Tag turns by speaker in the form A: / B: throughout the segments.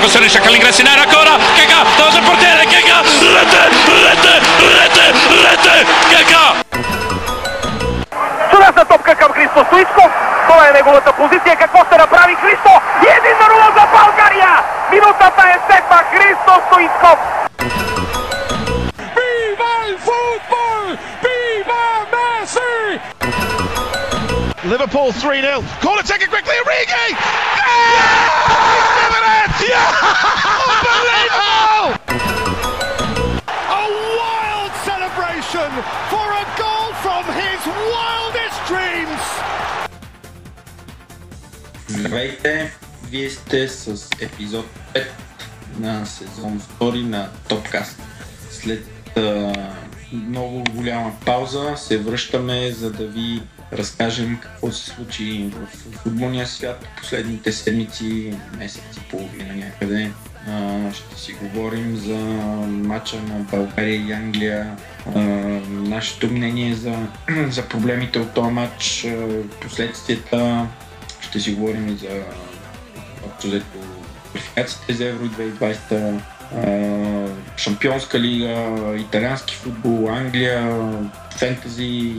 A: conclusione cerca l'ingresso in aria ancora Keka davanti al portiere Keka rete rete rete rete Keka
B: Чудесна топка към Христо Стоичков. Това е неговата позиция. Какво ще направи Христо? И един на нула за България! Минутата е седма. Христо Стоичков.
C: Viva el fútbol! Viva Messi!
D: Liverpool 3 0. Corner taken quickly. Origi! Yeah! He's given it! Yeah! Unbelievable!
C: A wild celebration for a goal from his wildest dreams!
E: Здравейте! Вие сте с епизод 5 на сезон 2 на Топкаст. След а, много голяма пауза се връщаме, за да ви разкажем какво се случи в футболния свят последните седмици, месеци и половина някъде. Ще си говорим за матча на България и Англия, нашето мнение за, за проблемите от този матч, последствията, ще си говорим за квалификациите за Евро 2020, а, Шампионска лига, италиански футбол, Англия, фентази,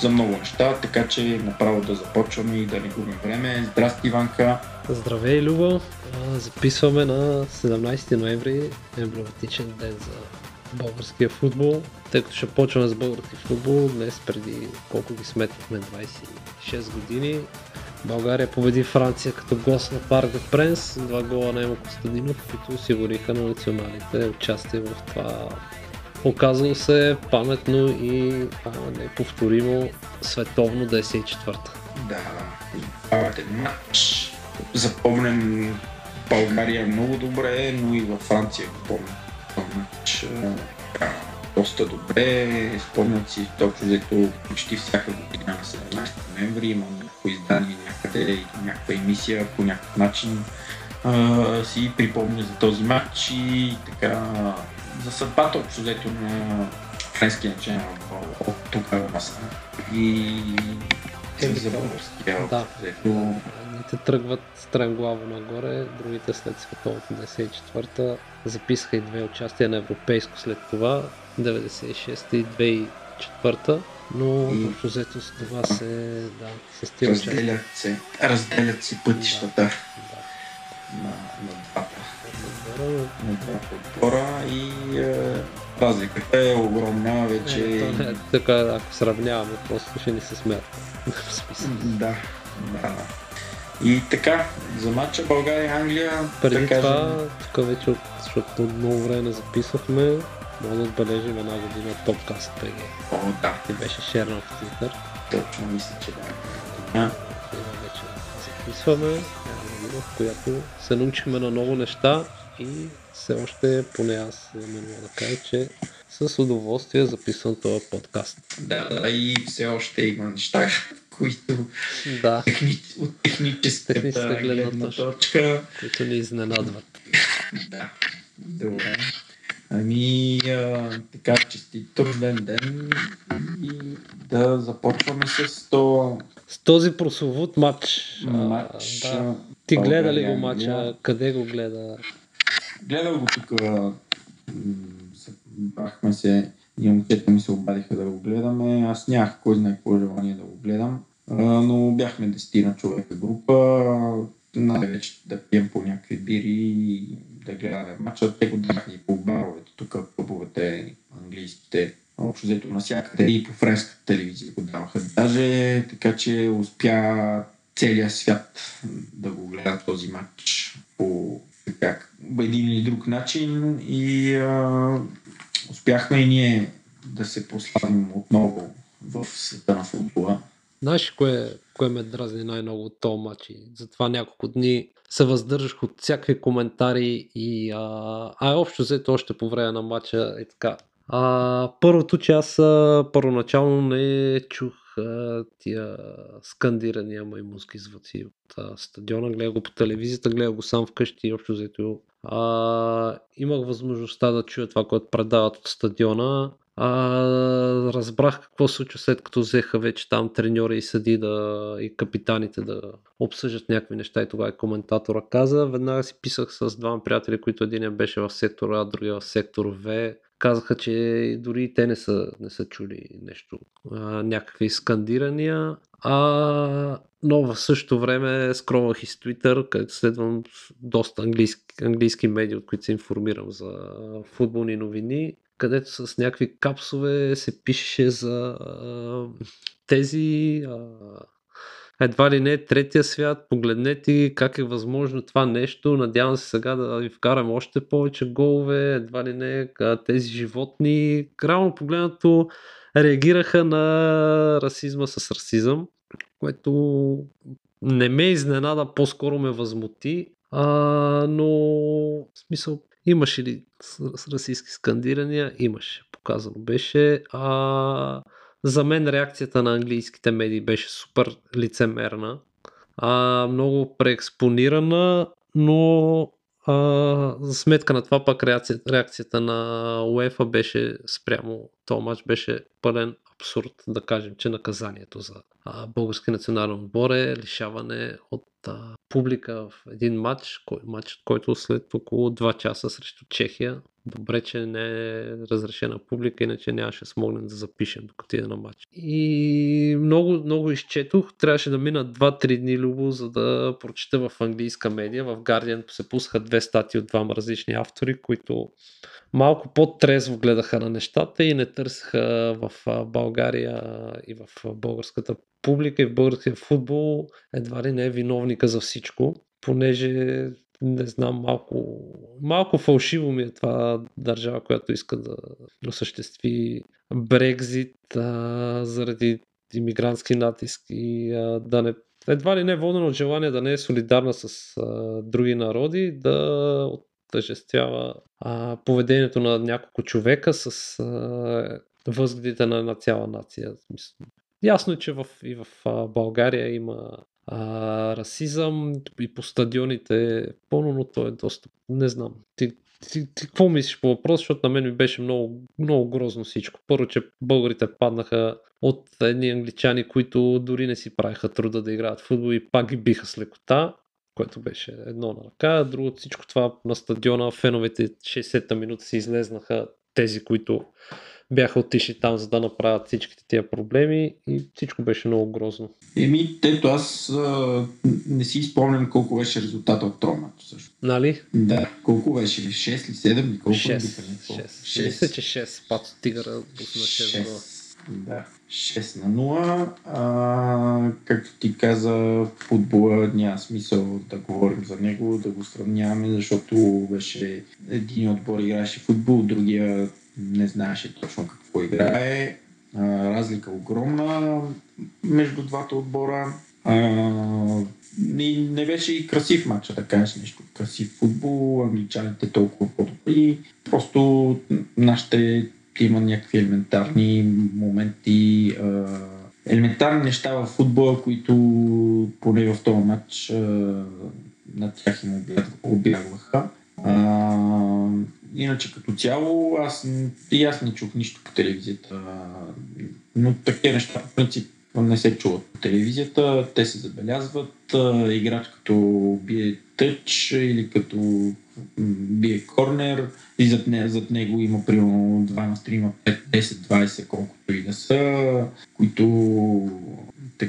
E: за много неща, така че направо да започваме и да не губим време. Здрасти, Иванка!
F: Здравей, Любо! Записваме на 17 ноември, емблематичен ден за българския футбол. Тъй като ще почваме с български футбол, днес преди колко ги сметнахме 26 години, България победи Франция като гост на Парк де Пренс, два гола на Емо Костадинов, които осигуриха на националите участие в това оказало се паметно и а, неповторимо световно 94-та.
E: Да, паметен матч. Запомнен България много добре, но и във Франция помня. матч доста добре. Спомнят си точно взето почти всяка година на 17 ноември има някакво издание някъде някаква емисия по някакъв начин а, си припомня за този матч и така за съдбата общо взето на френския отбор от тогава насам. И
F: Еми,
E: за българския
F: да.
E: общо взето
F: Едните тръгват стремглаво нагоре, другите след световното 94-та записаха и две участия на европейско след това, 96-та и 2004-та, но
E: И-
F: общо взето с това се, да, с тия участия.
E: разделят се, разделят се пътищата
F: Да.
E: на, на двата
F: Отбора
E: и е, разликата е огромна вече.
F: Е, то е така, ако сравняваме, просто ще ни се смеят.
E: Да, да. И така, за матча България-Англия,
F: Преди
E: да кажем,
F: това, тук вече, от- защото от много време записахме, може да отбележим една година Топкаст ПГ.
E: О, да,
F: Ти беше шернал в Twitter.
E: точно мисля, че да.
F: Сега вече записваме в която се научихме на много неща и все още, поне аз мен мога да кажа, че с удоволствие записвам този подкаст.
E: Да, да, и все още има неща, които
F: Да,
E: техни... от техническата
F: Техническа гледна точка. които ни изненадват.
E: Да, добре. Ами, а, така, честит рожден ден и да започваме с то
F: С този прословут матч. а,
E: матч.
F: да. Ти гледа ли го матча? Къде го гледа?
E: Гледах го тук. Бахме се, и момчета ми се обадиха да го гледаме. Аз нямах кой знае какво желание да го гледам. Но бяхме десетина човека група. Най-вече да пием по някакви бири и да гледаме матча. Те го даха и по баровете, тук пъбовете, английските. Общо взето навсякъде и по френската телевизия го даваха. Даже така, че успя целият свят да го гледа този матч по така, един или друг начин и а, успяхме и ние да се прославим отново в света на футбола.
F: Знаеш кое, кое ме дразни най-много от този матч? Затова няколко дни се въздържах от всякакви коментари и а, а общо взето още по време на матча и така. А, първото, че аз първоначално не чух а, тия скандирания маймунски звуци от а, стадиона. Гледах го по телевизията, гледах го сам вкъщи и общо взето а, имах възможността да чуя това, което предават от стадиона. А, разбрах какво се случва след като взеха вече там треньори и съди да, и капитаните да обсъждат някакви неща и тогава и коментатора каза. Веднага си писах с двама приятели, които един беше в сектор А, другия в сектор В. Казаха, че дори те не са, не са чули нещо, а, някакви скандирания. А, но в същото време скровах и с Twitter, където следвам доста английски, английски медии, от които се информирам за футболни новини където с някакви капсове се пишеше за а, тези а, едва ли не третия свят, погледнете как е възможно това нещо, надявам се сега да ви вкарам още повече голове, едва ли не тези животни, крално погледнато реагираха на расизма с расизъм, което не ме изненада, по-скоро ме възмути, а, но в смисъл Имаше ли с, с расистски скандирания? Имаше. Показано беше. А, за мен реакцията на английските медии беше супер лицемерна. А, много преекспонирана, но а, за сметка на това пък реакцията, реакцията на УЕФА беше спрямо този матч беше пълен абсурд да кажем, че наказанието за а, български национален отбор е лишаване от а, публика в един матч, кой, матч, който след около 2 часа срещу Чехия. Добре, че не е разрешена публика, иначе нямаше смогнем да запишем докато иде на матч. И много, много изчетох. Трябваше да минат 2-3 дни любо, за да прочета в английска медия. В Guardian се пуснаха две статии от двама различни автори, които малко по-трезво гледаха на нещата и не търсиха в България и в българската публика и в българския футбол едва ли не е виновника за всичко, понеже не знам, малко, малко фалшиво ми е това държава, която иска да осъществи Брекзит заради иммигрантски натиск и а, да не едва ли не водено от желание да не е солидарна с а, други народи, да тъжествява а, поведението на няколко човека с а, възгледите на една цяла нация. Ясно е, че в, и в а, България има а, расизъм и по стадионите е пълно, но то е доста... Не знам. Ти, ти, ти какво мислиш по въпрос, защото на мен ми беше много, много грозно всичко. Първо, че българите паднаха от едни англичани, които дори не си правиха труда да играят футбол и пак ги биха с лекота което беше едно на ръка. Друго всичко това на стадиона, феновете 60-та минута си излезнаха тези, които бяха отишли там, за да направят всичките тия проблеми и всичко беше много грозно.
E: Еми, тето аз а, не си спомням колко беше резултата от този матч. Също.
F: Нали?
E: Да. Колко беше? 6 или 7 или колко
F: 6, 6. 6. Мисля, че 6. Пат Тигъра пусна 6. 6.
E: Да, 6 на 0. А, както ти каза, футбола няма смисъл да говорим за него, да го сравняваме, защото беше един отбор играеше футбол, другия не знаеше точно какво играе. А, разлика огромна между двата отбора. А, и не беше и красив матч, да кажеш нещо. Красив футбол, англичаните толкова по-добри. Просто нашите има някакви елементарни моменти, елементарни неща в футбола, които поне в този матч на тях им обягваха. Иначе като цяло аз и аз не чух нищо по телевизията, но такива неща по принцип не се чуват по телевизията, те се забелязват, играч като бие тъч или като бие корнер и зад, не, зад него има примерно 2 на 3, 5, 10, 20, колкото и да са, които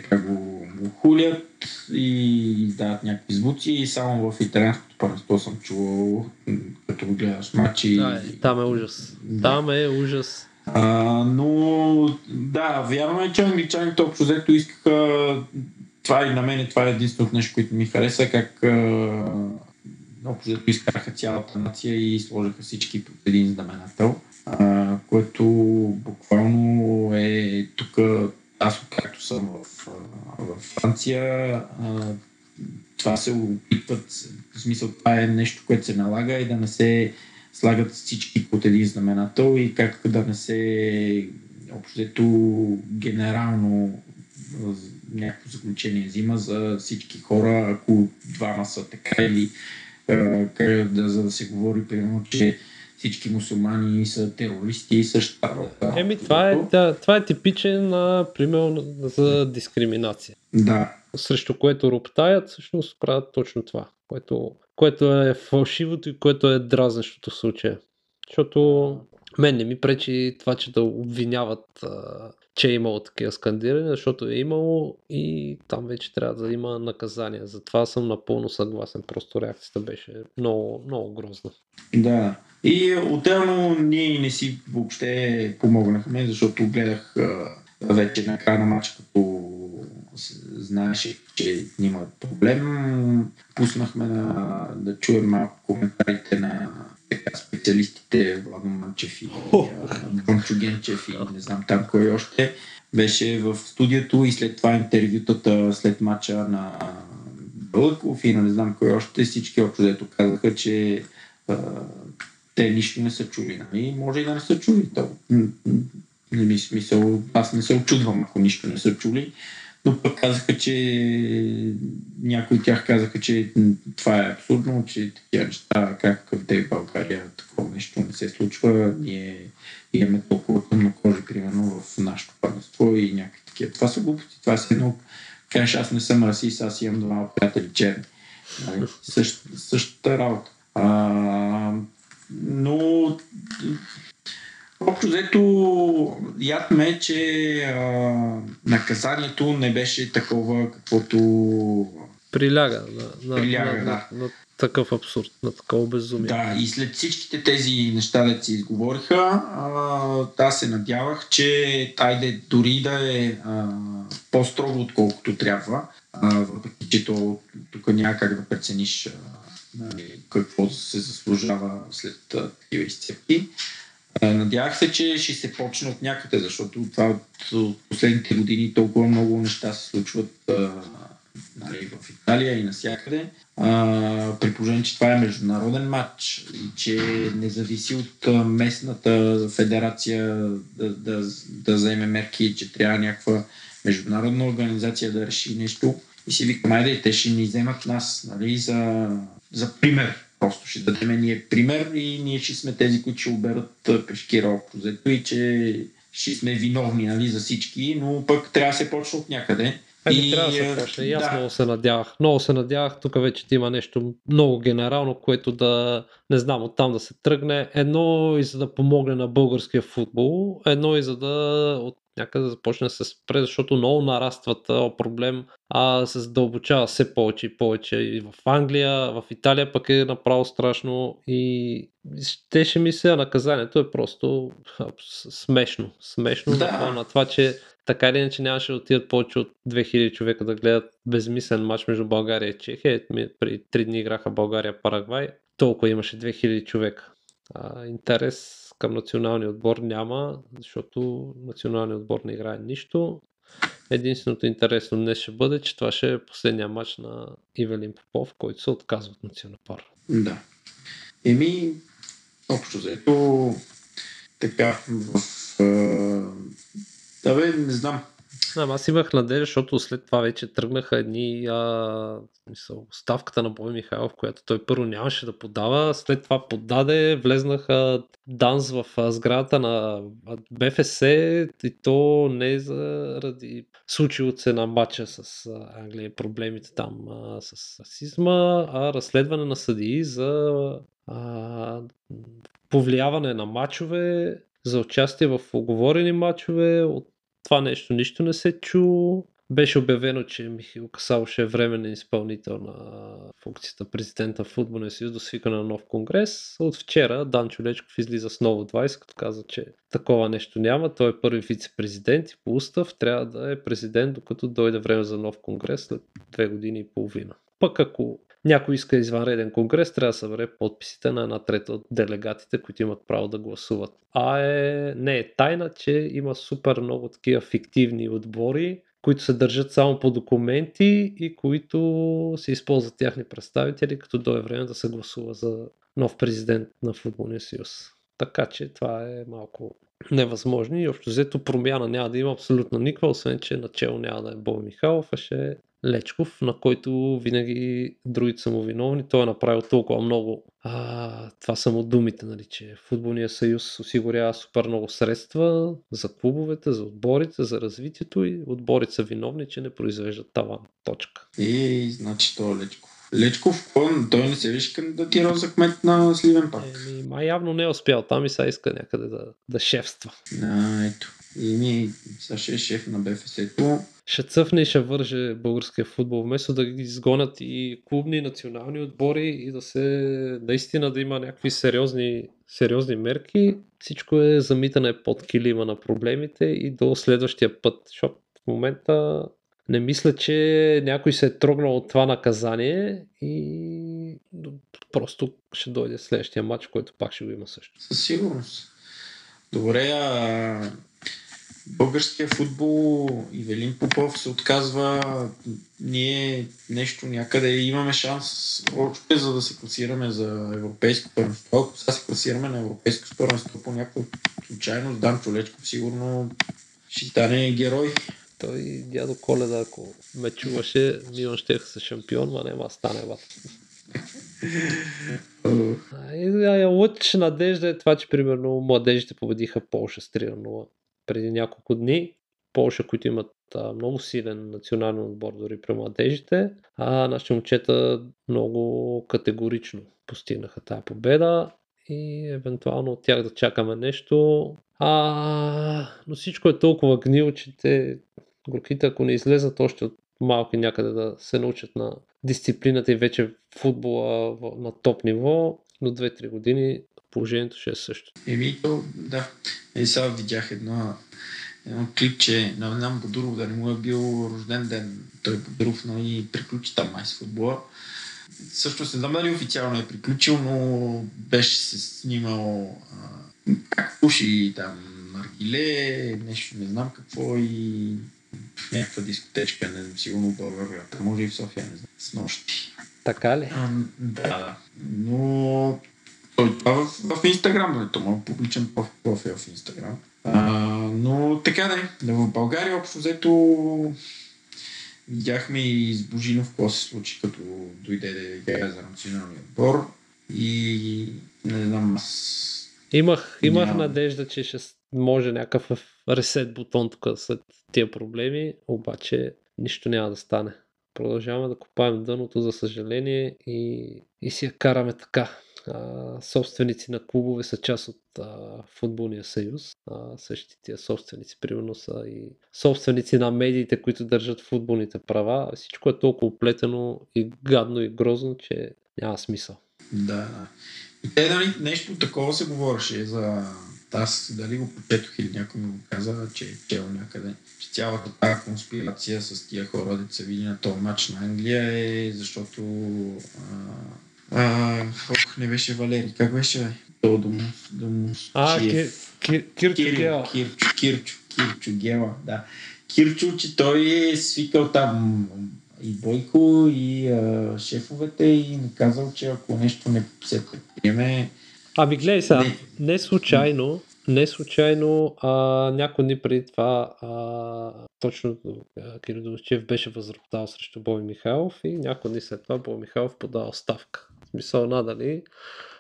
E: така го, го хулят и издават някакви звуци и само в италианското първенство съм чувал като гледаш матчи.
F: Да, и, там е ужас. Да. Там е ужас.
E: А, но да, вярно е, че англичаните общо взето искаха това и на мен това е единственото нещо, което ми хареса, как общо взето изкараха цялата нация и сложиха всички под един знаменател, а, което буквално е тук, аз както съм в, в Франция, това се опитват, в смисъл това е нещо, което се налага и да не се слагат всички под един знаменател и как да не се общо генерално някакво заключение взима за всички хора, ако двама са така или за да се говори, примерно, че всички мусулмани са терористи и също.
F: Еми, това е, да, това е типичен а, пример за дискриминация.
E: Да,
F: Срещу което роптаят, всъщност правят точно това, което, което е фалшивото и което е дразнещото в случая. Защото мен не ми пречи това, че да обвиняват, а, че е имало такива скандирания, защото е имало и там вече трябва да има наказание. Затова съм напълно съгласен. Просто реакцията беше много, много грозна.
E: Да. И отделно ние не си въобще помогнахме, защото гледах вече на края на матча, като знаеше, че има проблем. Пуснахме на, да чуем малко коментарите на така, специалистите Владо Манчев и Бончо Генчев и не знам там кой още. Беше в студиото и след това интервютата след матча на Бълъков и на не знам кой още. Всички общо дето казаха, че а, те нищо не са чули. Нали? Може и да не са чули. То, не ми смисъл, аз не се очудвам, ако нищо не са чули. Но пък казаха, че някои от тях казаха, че това е абсурдно, че такива неща, как къде в България такова нещо не се случва. Ние имаме толкова тъмнокожи, примерно, в нашето първенство и някакви такива. Това са глупости. Това е едно, кажеш, аз не съм расист, аз имам двама приятели черни. Нали? Същ, същата работа. А, но общо взето яд ме, е, че а, наказанието не беше такова, каквото
F: Приляга на, на,
E: Приляга,
F: на,
E: да.
F: на, на такъв абсурд, на такова безумие.
E: Да, и след всичките тези неща, да си изговориха, а, аз се надявах, че айде дори да е а, по-строго, отколкото трябва, а, въпреки че то, тук няма как да прецениш а, нали, какво се заслужава след такива изцепки. Надявах се, че ще се почне от някъде, защото това от, последните години толкова много неща се случват а, нали, в Италия и навсякъде. А, при положение, че това е международен матч и че не зависи от местната федерация да, да, да вземе мерки, че трябва някаква международна организация да реши нещо. И си викам, айде, те ще ни вземат нас нали, за, за пример. Просто ще дадем ние пример и ние ще сме тези, които ще оберат пешкира общо взето и че ще сме виновни нали, за всички, но пък трябва да се почне от някъде.
F: Ами
E: И,
F: трябва да
E: е,
F: се почне. И аз
E: да.
F: много се надявах. Много се надявах. Тук вече да има нещо много генерално, което да, не знам, оттам да се тръгне. Едно и за да помогне на българския футбол, едно и за да от някъде да започне да се спре, защото много нараства този проблем, а се задълбочава все повече и повече и в Англия, в Италия пък е направо страшно и щеше ми се, а наказанието е просто смешно. Смешно
E: Да.
F: на това, че така или иначе нямаше да отидат повече от 2000 човека да гледат безмислен матч между България и Чехия. Преди 3 дни играха България-Парагвай. Толкова имаше 2000 човека. А, интерес към националния отбор няма, защото националният отбор не играе нищо. Единственото интересно днес ще бъде, че това ще е последния матч на Ивелин Попов, който се отказва от национална пара.
E: Да. Еми, общо взето, така, в... а, Да бе, не знам.
F: Ама аз имах надежда, защото след това вече тръгнаха едни а, мисъл, ставката на Бой Михайлов, която той първо нямаше да подава, след това подаде, влезнаха данс в а, сградата на БФС и то не заради случилото се на матча с Англия проблемите там а, с расизма, а разследване на съдии за а, повлияване на матчове, за участие в оговорени матчове, от това нещо нищо не се чу. Беше обявено, че Михаил Касалош е временен изпълнител на функцията президента в футболния съюз до свикане на нов конгрес. От вчера Данчо Лечков излиза с ново 20, като каза, че такова нещо няма. Той е първи вице-президент и по устав трябва да е президент, докато дойде време за нов конгрес след две години и половина. Пък ако някой иска извънреден конгрес, трябва да събере подписите на една трета от делегатите, които имат право да гласуват. А е, не е тайна, че има супер много такива фиктивни отбори, които се държат само по документи и които се използват тяхни представители, като дойде време да се гласува за нов президент на Футболния съюз. Така че това е малко невъзможно и общо взето промяна няма да има абсолютно никаква, освен че начало няма да е Бой Михайлов, а ще е Лечков, на който винаги другите са му виновни. Той е направил толкова много. А, това са му думите, нали, че Футболния съюз осигурява супер много средства за клубовете, за отборите, за развитието и отборите са виновни, че не произвеждат таван. Точка.
E: И, значи, то е Лечков. Лечков, той не се беше кандидатирал за кмет на Сливен пак.
F: Еми, май явно не е успял там и сега иска някъде да, да шефства.
E: А, ето. И ми, сега ще е шеф на БФС-то.
F: Ще цъфне и ще върже българския футбол, вместо да ги изгонят и клубни, и национални отбори и да се наистина да има някакви сериозни, сериозни мерки. Всичко е замитане под килима на проблемите и до следващия път, защото в момента не мисля, че някой се е трогнал от това наказание и просто ще дойде следващия матч, който пак ще го има също.
E: Със сигурност. Добре, а българския футбол и Велин Попов се отказва. Ние нещо някъде имаме шанс още за да се класираме за европейско първенство. Ако сега се класираме на европейско първенство по някаква случайност, Дан Чолечков сигурно ще стане герой.
F: Той дядо Коледа, ако ме чуваше, Милан ще са шампион, ма няма стане бат. Лъч надежда е това, че примерно младежите победиха Полша с 3 на 0 преди няколко дни. Полша, които имат много силен национален отбор дори при младежите, а нашите момчета много категорично постигнаха тази победа и евентуално от тях да чакаме нещо. А, но всичко е толкова гнило, че те горките, ако не излезат още от малки някъде да се научат на дисциплината и вече футбола на топ ниво, до 2-3 години положението ще е също.
E: Еми, то, да. Е, сега видях едно, едно клипче на Нам Бодуров, да не му е бил рожден ден. Той Бодуров нали, приключи там май с футбола. Също не знам дали официално е приключил, но беше се снимал а, как пуши там наргиле, нещо не знам какво и някаква дискотечка, не знам, сигурно в Българията, може и в София, не знам, с нощи.
F: Така ли?
E: А, да, да. Но той това в, в Инстаграм, нали? То има публичен проф- профил в Инстаграм. А, но така да е. В България общо взето видяхме и с Божинов какво се случи, като дойде да играе за националния отбор. И не знам, аз
F: Имах, имах
E: Няма.
F: надежда, че ще може някакъв ресет бутон тук след тия проблеми, обаче нищо няма да стане. Продължаваме да копаем дъното, за съжаление, и, и си я караме така. А, собственици на клубове са част от а, футболния съюз. А, същите тия собственици, примерно, са и собственици на медиите, които държат футболните права. Всичко е толкова оплетено и гадно и грозно, че няма смисъл.
E: Да. И те дали нещо такова се говореше за... Аз дали го почетох или някой ми го каза, че е чел някъде. Че цялата тази конспирация с тия хора, се види на този матч на Англия е защото... А, а, ох, не беше Валери. Как беше? бе? То домо, домо,
F: А, Кир, Кир, Кирчо Гела.
E: Кирчо, Кирчо, Кирчо Гела, да. Кирчо, че той е свикал там и Бойко, и а, шефовете и му казал, че ако нещо не се предприеме,
F: Ами гледай сега,
E: Не.
F: не случайно, не случайно, а, някой дни преди това а, точно Кирил Домчев беше възроптал срещу Бой Михайлов и някой дни след това Бой Михайлов подава ставка. В смисъл надали.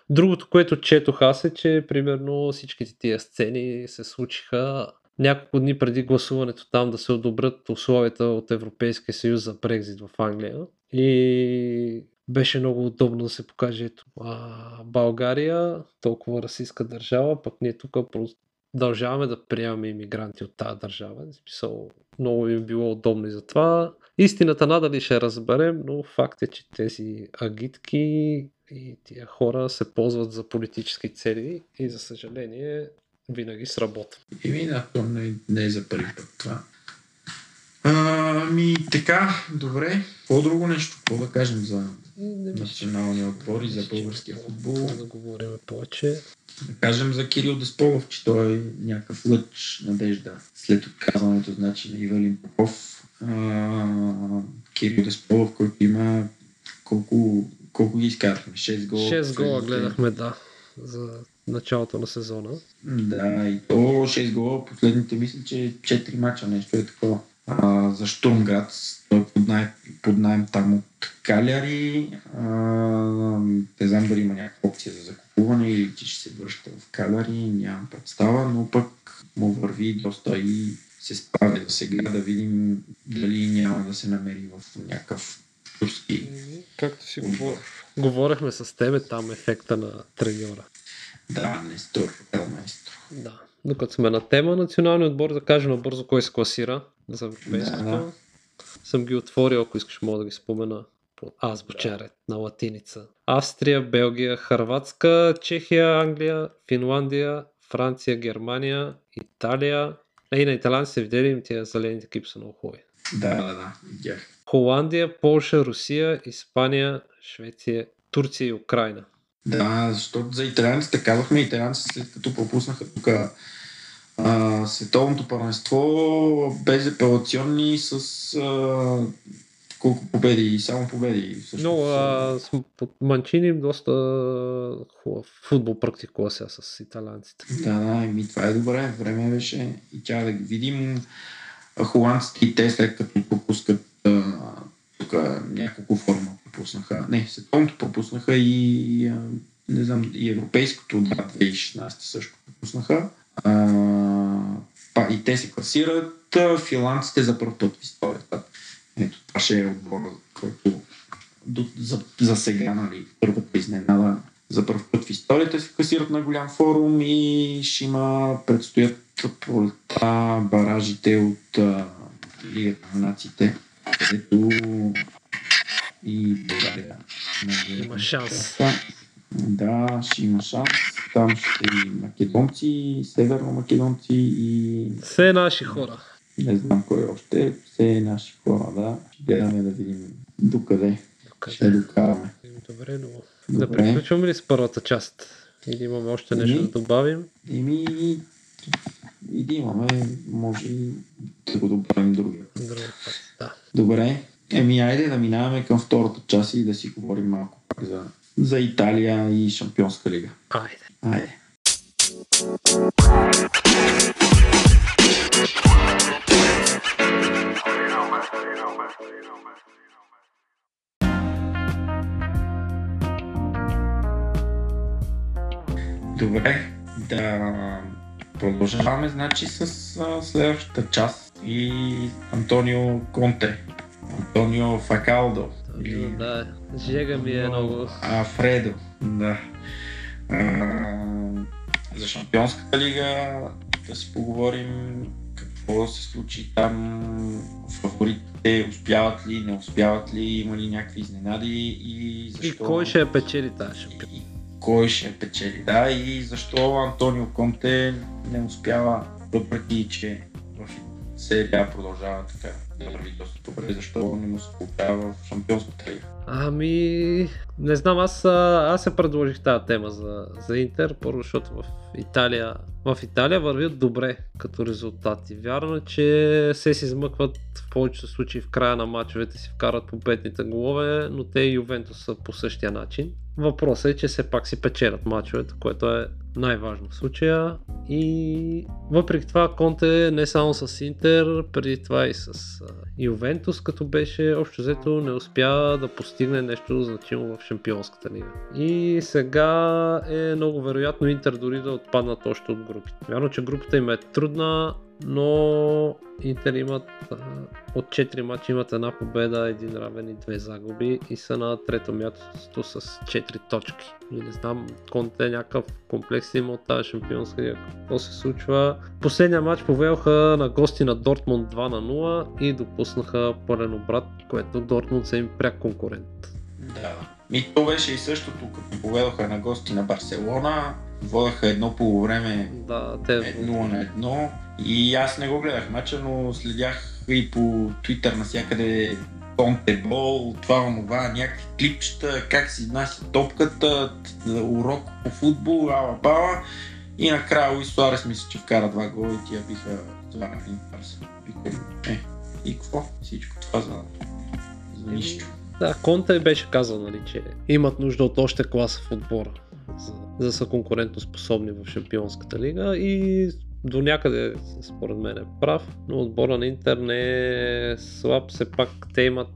F: Другото, което четох аз е, че примерно всичките тия сцени се случиха няколко дни преди гласуването там да се одобрят условията от Европейския съюз за Брекзит в Англия. И беше много удобно да се покаже ето, а, България, толкова расистска държава, пък ние тук продължаваме да приемаме иммигранти от тази държава. Смисъл, много им било удобно и затова. Истината надали ще разберем, но факт е, че тези агитки и тия хора се ползват за политически цели и за съжаление винаги сработва.
E: Да, то не, не е за първи път това. Ами, така, добре. По-друго нещо, какво да кажем за
F: И не
E: националния отбор и за българския футбол?
F: Да говорим повече.
E: Да кажем за Кирил Десполов, че той е някакъв лъч надежда след отказването, значи, на Ивелин Попов. Кирил Десполов, който има колко, колко ги изкарахме? 6 гола.
F: 6 гола гледахме, да, за началото на сезона.
E: Да, и то 6 гола, последните мисля, че 4 мача, нещо е такова. а, за Штурмград. Той е под, най- под найем там от Каляри. А, не знам дали има някаква опция за закупуване или че ще се връща в Каляри, нямам представа, но пък му върви доста и се справя до сега да видим дали няма да се намери в някакъв турски
F: Както си говорих. Говорихме с тебе там ефекта на треньора.
E: да, Нестор, Ел Нестор.
F: Да. Докато сме на тема националния отбор, да кажем набързо кой се класира за европейското.
E: Да, да.
F: Съм ги отворил, ако искаш мога да ги спомена по азбучен ред на латиница. Австрия, Белгия, Харватска, Чехия, Англия, Финландия, Франция, Германия, Италия. А и на италянци се видели им тия зелените екипи са много хубави.
E: Да, да, да, видях.
F: Холандия, Полша, Русия, Испания, Швеция, Турция и Украина.
E: Да, защото за италианците казахме, италианците след като пропуснаха тук световното първенство безапелационни с а, колко победи, само победи. всъщност.
F: Но а, Манчини доста хубав футбол практикува сега с италянците.
E: Да, да, еми това е добре. Време беше и тя да ги видим. Холандците и те след като пропускат а, тук няколко форма пропуснаха. Не, световното пропуснаха и а, не знам, и европейското, да, 2016 също пропуснаха. А, па, и те се класират. Финландците за първ път в историята. Ето, това ще е отбор, който до, за, за сега, нали, първата изненада за първ път в историята се класират на голям форум и ще има, предстоят пролета баражите от а, Лигата на нациите, където и България може
F: Има шанс.
E: Да, ще има шанс. Там ще и македонци, северно-македонци и
F: Все наши хора.
E: Не знам кой още. Все наши хора, да. Гледаме да видим докъде ще докараме.
F: Добре, но да
E: Добре.
F: приключваме ли с първата част? Или имаме още нещо
E: Ами.
F: да добавим?
E: Еми, и да имаме, може и да го добавим другия.
F: Друга път. Да.
E: Добре, еми айде да минаваме към втората част и да си говорим малко за, за Италия и Шампионска лига.
F: Айде.
E: Айде. Добре, да продължаваме значи с а, следващата част и Антонио Конте. Антонио Факалдо. Или
F: Да, жега ми е много.
E: Афредо, да. А, за Шампионската лига да си поговорим какво се случи там, фаворитите успяват ли, не успяват ли, има ли някакви изненади и защо...
F: И кой ще я печели тази шампион?
E: и кой ще печели, да, и защо Антонио Конте не успява, въпреки че в серия продължава така добре, защо не му се получава в Шампионската лига.
F: Ами, не знам, аз, аз се предложих тази тема за, за Интер, първо защото в Италия, в Италия вървят добре като резултати. Вярно е, че се си измъкват в повечето случаи в края на матчовете си вкарат победните голове, но те и Ювентус са по същия начин. Въпросът е, че все пак си печелят матчовете, което е най-важно в случая. И въпреки това Конте не само с Интер, преди това и с Ювентус, като беше общо взето не успя да постигне нещо значимо в Шампионската лига. И сега е много вероятно Интер дори да отпаднат още от групите. Вярно, че групата им е трудна, но Интер имат от 4 мача имат една победа, един равен и две загуби и са на трето място с 4 точки. И не знам, Конте някакъв комплекс има от тази шампионска лига. Какво се случва? Последния матч повелха на гости на Дортмунд 2 на 0 и допуснаха пълен обрат, което Дортмунд са им пряк конкурент.
E: Да. И то беше и същото, като поведоха на гости на Барселона, водеха едно по време
F: Да, те
E: 0 на 1 и аз не го гледах мача, но следях и по Твитър навсякъде Конте Бол, това, онова, някакви клипчета, как си изнася топката, урок по футбол, ала бала и накрая Луис Суарес мисля, че вкара два гола и тия биха това на. Викам, е, и какво? Всичко това за, за нищо.
F: Да, Конте беше казал, нали, че имат нужда от още класа в отбора, за, за да са конкурентоспособни в Шампионската лига и до някъде според мен е прав, но отбора на Интер не е слаб, все пак те имат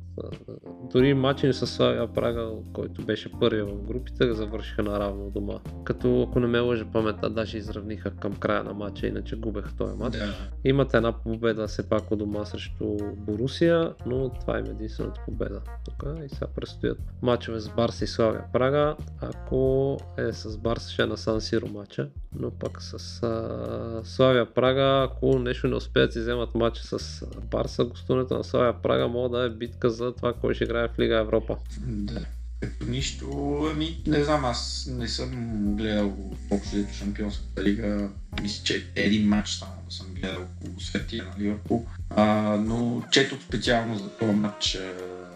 F: дори матчи с Славия Прага, който беше първия в групите, завършиха наравно дома. Като ако не ме лъжа паметта, даже изравниха към края на матча, иначе губеха този матч.
E: Да.
F: Имат една победа все пак у дома срещу Борусия, но това им е единствената победа. Тук и сега предстоят матчове с Барса и Славия Прага. Ако е с Барса, ще е на Сан Сиро матча, но пък с а, Славия Прага, ако нещо не успеят да си вземат матча с Барса, гостуването на Славия Прага може да е битка за това, кой ще играе в Лига Европа.
E: Да. Като нищо, ами не знам, аз не съм гледал общо взето шампионската лига. Мисля, че един матч само да съм гледал около светия на Ливърпул. А, но четох специално за този матч а,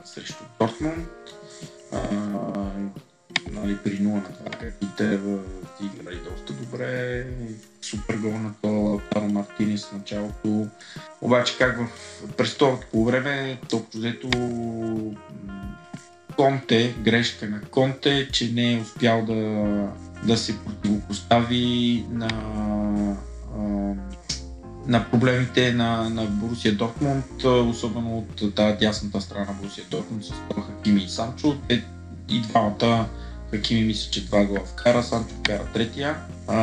E: срещу Дортмунд. А, нали, при 0 на 2 как Интер а, играли доста добре. Супер гол на то Лаутаро Мартинес в началото. Обаче как в през това по време, общо взето Конте, грешка на Конте, че не е успял да, да се противопостави на, на проблемите на, на Борусия Дортмунд, особено от тази дясната страна на Борусия Дортмунд с Хакими и Санчо. Те и двамата Хакими мисля, че два гола вкара, Санчо вкара третия. А,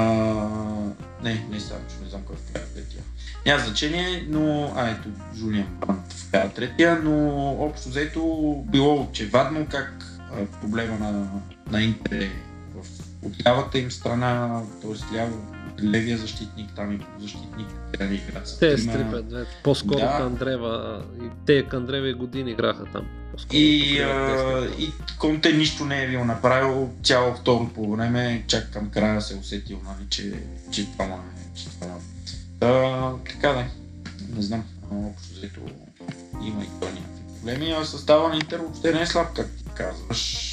E: не, не Санчо, не знам кой вкара третия. Няма значение, но... А, ето, Жулиан Брант вкара третия, но общо взето било очевадно как проблема на, на Интер е в от лявата им страна, т.е. ляво, левия защитник, там и защитник, трябва да играят с
F: Те е стрипет, две. по-скоро
E: Да.
F: Кандрева, и те Кандрева и години играха там.
E: И, а, и Конте нищо не е бил направил цяло второ по време, чак към края се е усетил, нали, че, че това му е. Е. Та, така да, е. не знам, общо взето има и то някакви проблеми, а състава на Интер въобще не е слаб, как ти казваш.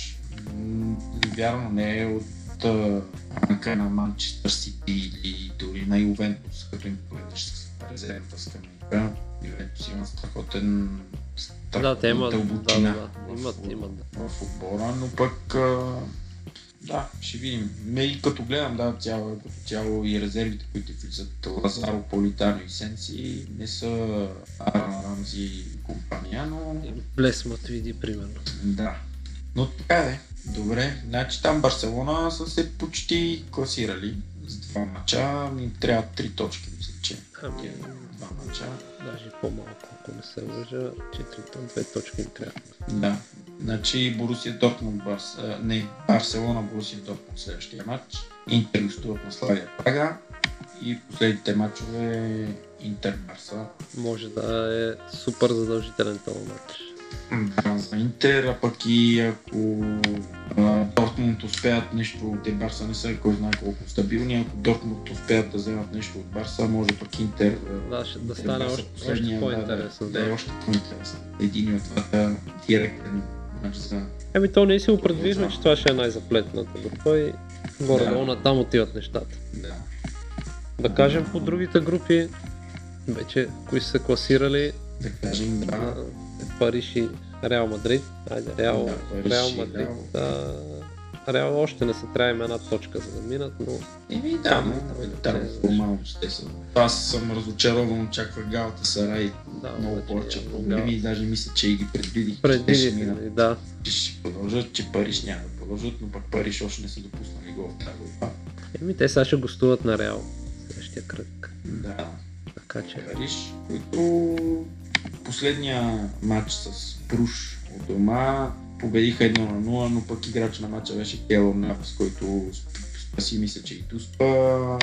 E: Вярно не е от а, ранка на Манчестър Сити или дори на Ювентус, като им погледнеш с резервната скамейка. Ювентус има страхотен
F: Да, те имат, да, да,
E: дълбочина
F: да,
E: в,
F: имат, имат, да.
E: в отбора, но пък а, да, ще видим. Ме и като гледам, да, цяло, като цяло и резервите, които влизат Лазаро, Политано и Сенси, не са Аран Рамзи и компания, но
F: Блес Матвиди, примерно.
E: да. Но така е. Добре, значи там Барселона са се почти класирали с два мача. Им трябва три точки, мисля, че.
F: Ами,
E: Два мача.
F: даже по-малко, ако не се лъжа, 4 две точки им трябва.
E: Да. Значи Борусия Дортмунд, Барс... не, Барселона, Борусия Дортмунд следващия матч. Интер гостуват на Славия Прага. И последните матчове Интер Барса.
F: Може да е супер задължителен този матч.
E: Да, за Интер, а пък и ако Дортмунд успеят нещо, те Барса не са кой знае колко стабилни, ако Дортмунд успеят да вземат нещо от Барса, може пък Интер
F: Да, ще да стане
E: Барса
F: още, още
E: последния,
F: по-интересен.
E: Да, да, да, е още по-интересен. Един от двата директен матч за
F: Еми то ние си го предвиждаме, че това ще е най-заплетната група и горе-долу
E: Да.
F: натам отиват нещата.
E: да.
F: Да кажем по другите групи, вече кои са се класирали,
E: да кажем, да.
F: А, Париж и Реал Мадрид. Айде, Реал,
E: Да, Париж
F: Реал Мадрид. Да, Реал още не са трябва им една точка за да минат, но
E: Еми да,
F: Там,
E: но
F: там,
E: там формалност те са. Аз съм разочарован, очаквах Галата Сарай
F: да,
E: много
F: вече
E: повече проблеми и даже мисля, че и ги предвидих. ще
F: Предвидих,
E: минат,
F: да.
E: че ще продължат, че Париж няма да продължат, но пък Париж още не са допуснали гол в тази група.
F: Еми те сега ще гостуват на Реал следващия кръг.
E: Да,
F: Така че
E: Париж, които последния матч с Бруш от дома победиха 1 на 0, но пък играч на матча беше Келър Навас, който сп- спаси мисля, че и Туспа.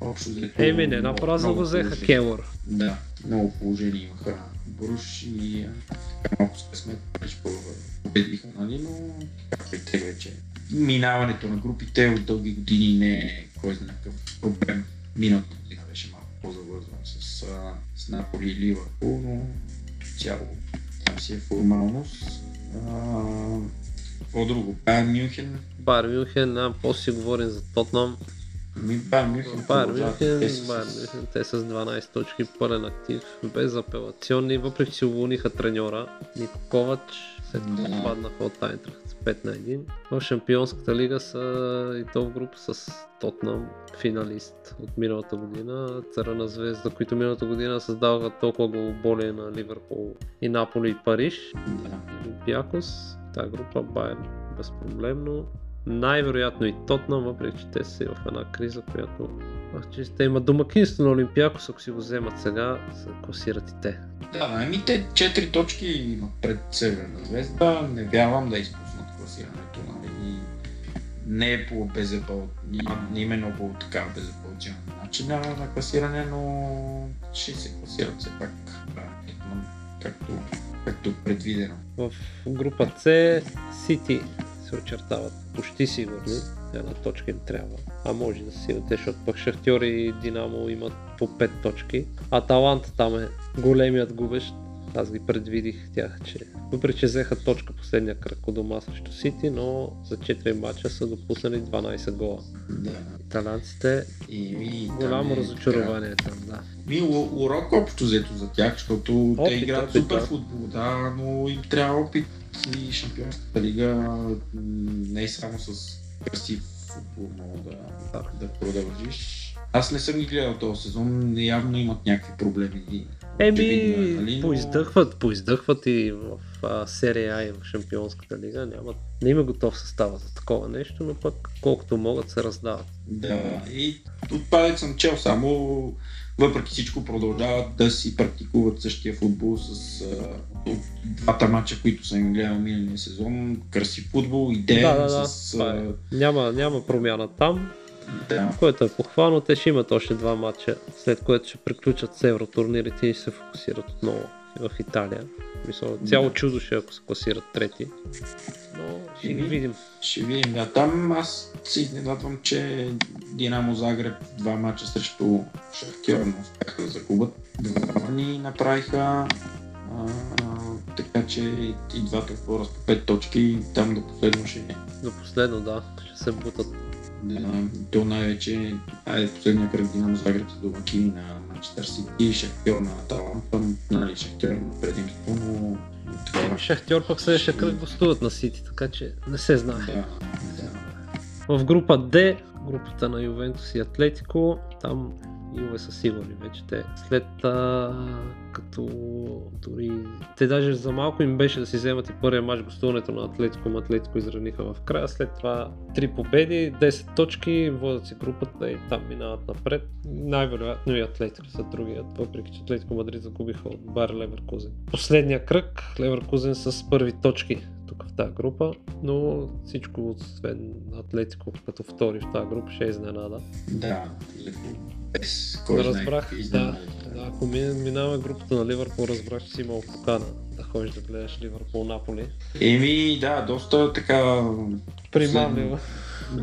E: Общо взето.
F: Еми не, на празно го взеха
E: положение.
F: Келър.
E: Да, много положения имаха Бруш и така малко с късмет победиха, нали, но както и те вече. Минаването на групите от дълги години не е кой знае какъв проблем. Миналата година беше малко по-завързано с, а, с Наполи и Ливърпул, но цяло там си е формалност. А, какво друго? Байер Мюнхен.
F: Бар Мюнхен, а, после си говорим за Тотнам.
E: Ми, Байер Мюнхен.
F: Бар
E: продължават.
F: Мюнхен,
E: Те
F: Бар
E: с-
F: Мюнхен, те с 12 точки, пълен актив, без апелационни, въпреки че уволниха треньора Нико Ковач, след като
E: Да.
F: паднаха от Айнтрахт 5 на 1. В Шампионската лига са и то в група с Тотнам, финалист от миналата година, Цара на звезда, които миналата година създаваха толкова голоболие на Ливърпул и Наполи и Париж.
E: Да.
F: Олимпиакос, тази група Байерн безпроблемно. Най-вероятно и Тотнам, въпреки че те са в една криза, която че те имат домакинство на Олимпиакос, ако си го вземат сега, се класират и те.
E: Да, ами те 4 точки имат пред Северна звезда. Не вярвам да класирането. Нали. Не е по безапъл, не именно по така безапълчен начин на, на класиране, но ще се класират все пак. Както, както предвидено.
F: В група С Сити се очертават почти сигурни. Една точка им трябва. А може да си те, защото пък Шахтьор и Динамо имат по 5 точки. Аталанта там е големият губещ. Аз ги предвидих тях, че въпреки че взеха точка последния кръг у дома срещу Сити, но за 4 мача са допуснали 12 гола.
E: Да.
F: Италянците
E: И, и
F: голямо
E: там е
F: разочарование там, да.
E: Ми, урок общо взето за тях, защото те
F: Опит,
E: играят
F: опит,
E: супер
F: да.
E: футбол, да, но им трябва опит и Шампионската лига не е само с красив футбол, но да,
F: Да.
E: да продължиш. Аз не съм ги гледал този сезон, явно имат някакви проблеми.
F: Еми,
E: нали,
F: поиздъхват, поиздъхват и в а, серия А и в Шампионската лига. Нямат, не има готов състава за такова нещо, но пък колкото могат се раздават.
E: Да, и отпадък съм чел само, въпреки всичко продължават да си практикуват същия футбол с а, от двата мача, които съм гледал миналия сезон. Красив футбол, идея
F: Да, да, да,
E: с...
F: това е.
E: а,
F: Няма, няма промяна там,
E: да,
F: което е похвално. Те ще имат още два матча, след което ще приключат с евротурнирите и ще се фокусират отново в Италия. Мисля, цяло
E: Да.
F: чудо ще е, ако се класират трети. Но ще ги видим.
E: ще видим. Да, там аз се изненадвам, че Динамо Загреб два мача срещу Шахтьор не успяха да загубят. Два ни направиха а, така че и двата отбора с по 5 точки, там до последно ще
F: До последно, да, ще се бутат.
E: Да, то най-вече, айде последния кръг Динамо Загреб са домакини на Манчестър Сити Шахтьор на Аталанта, нали Шахтьор има предимство, но.
F: Еми, Шахтьор пък следващия кръг гостуват на Сити, така че не се знае.
E: Да, да.
F: В група D, групата на Ювентус и Атлетико, там Юве са сигурни вече те. След а, като дори... Те даже за малко им беше да си вземат и първия матч гостуването на Атлетико, но Атлетико изравниха в края. След това 3 победи, 10 точки, водят си групата и там минават напред. Най-вероятно и Атлетико са другият, въпреки че Атлетико Мадрид загубиха от Бар Леверкузен. Последния кръг, Леверкузен с първи точки тук в тази група, но всичко освен Атлетико като втори в тази група ще е изненада.
E: Да, без кой
F: Разбрах, да, да, ако ми- минаваме групата на Ливърпул, разбрах, че си имал покана да ходиш да гледаш Ливърпул Наполи.
E: Еми, да, доста така...
F: Примамливо.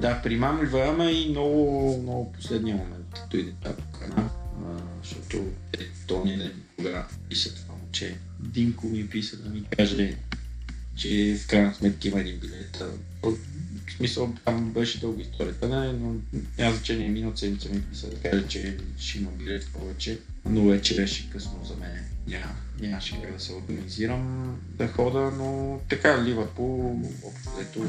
E: Да, примамлива, ама и много, много последния момент дойде тази покана, защото е, то не е кога писа това момче. Динко ми писа да ми каже, че в крайна сметка има един билет. В смисъл, там беше дълга историята, не, но няма значение, миналата седмица ми писа да каже, че ще има билет повече, но вече беше късно за мен. Няма, нямаше как да се организирам да хода, но така Ливърпул, общо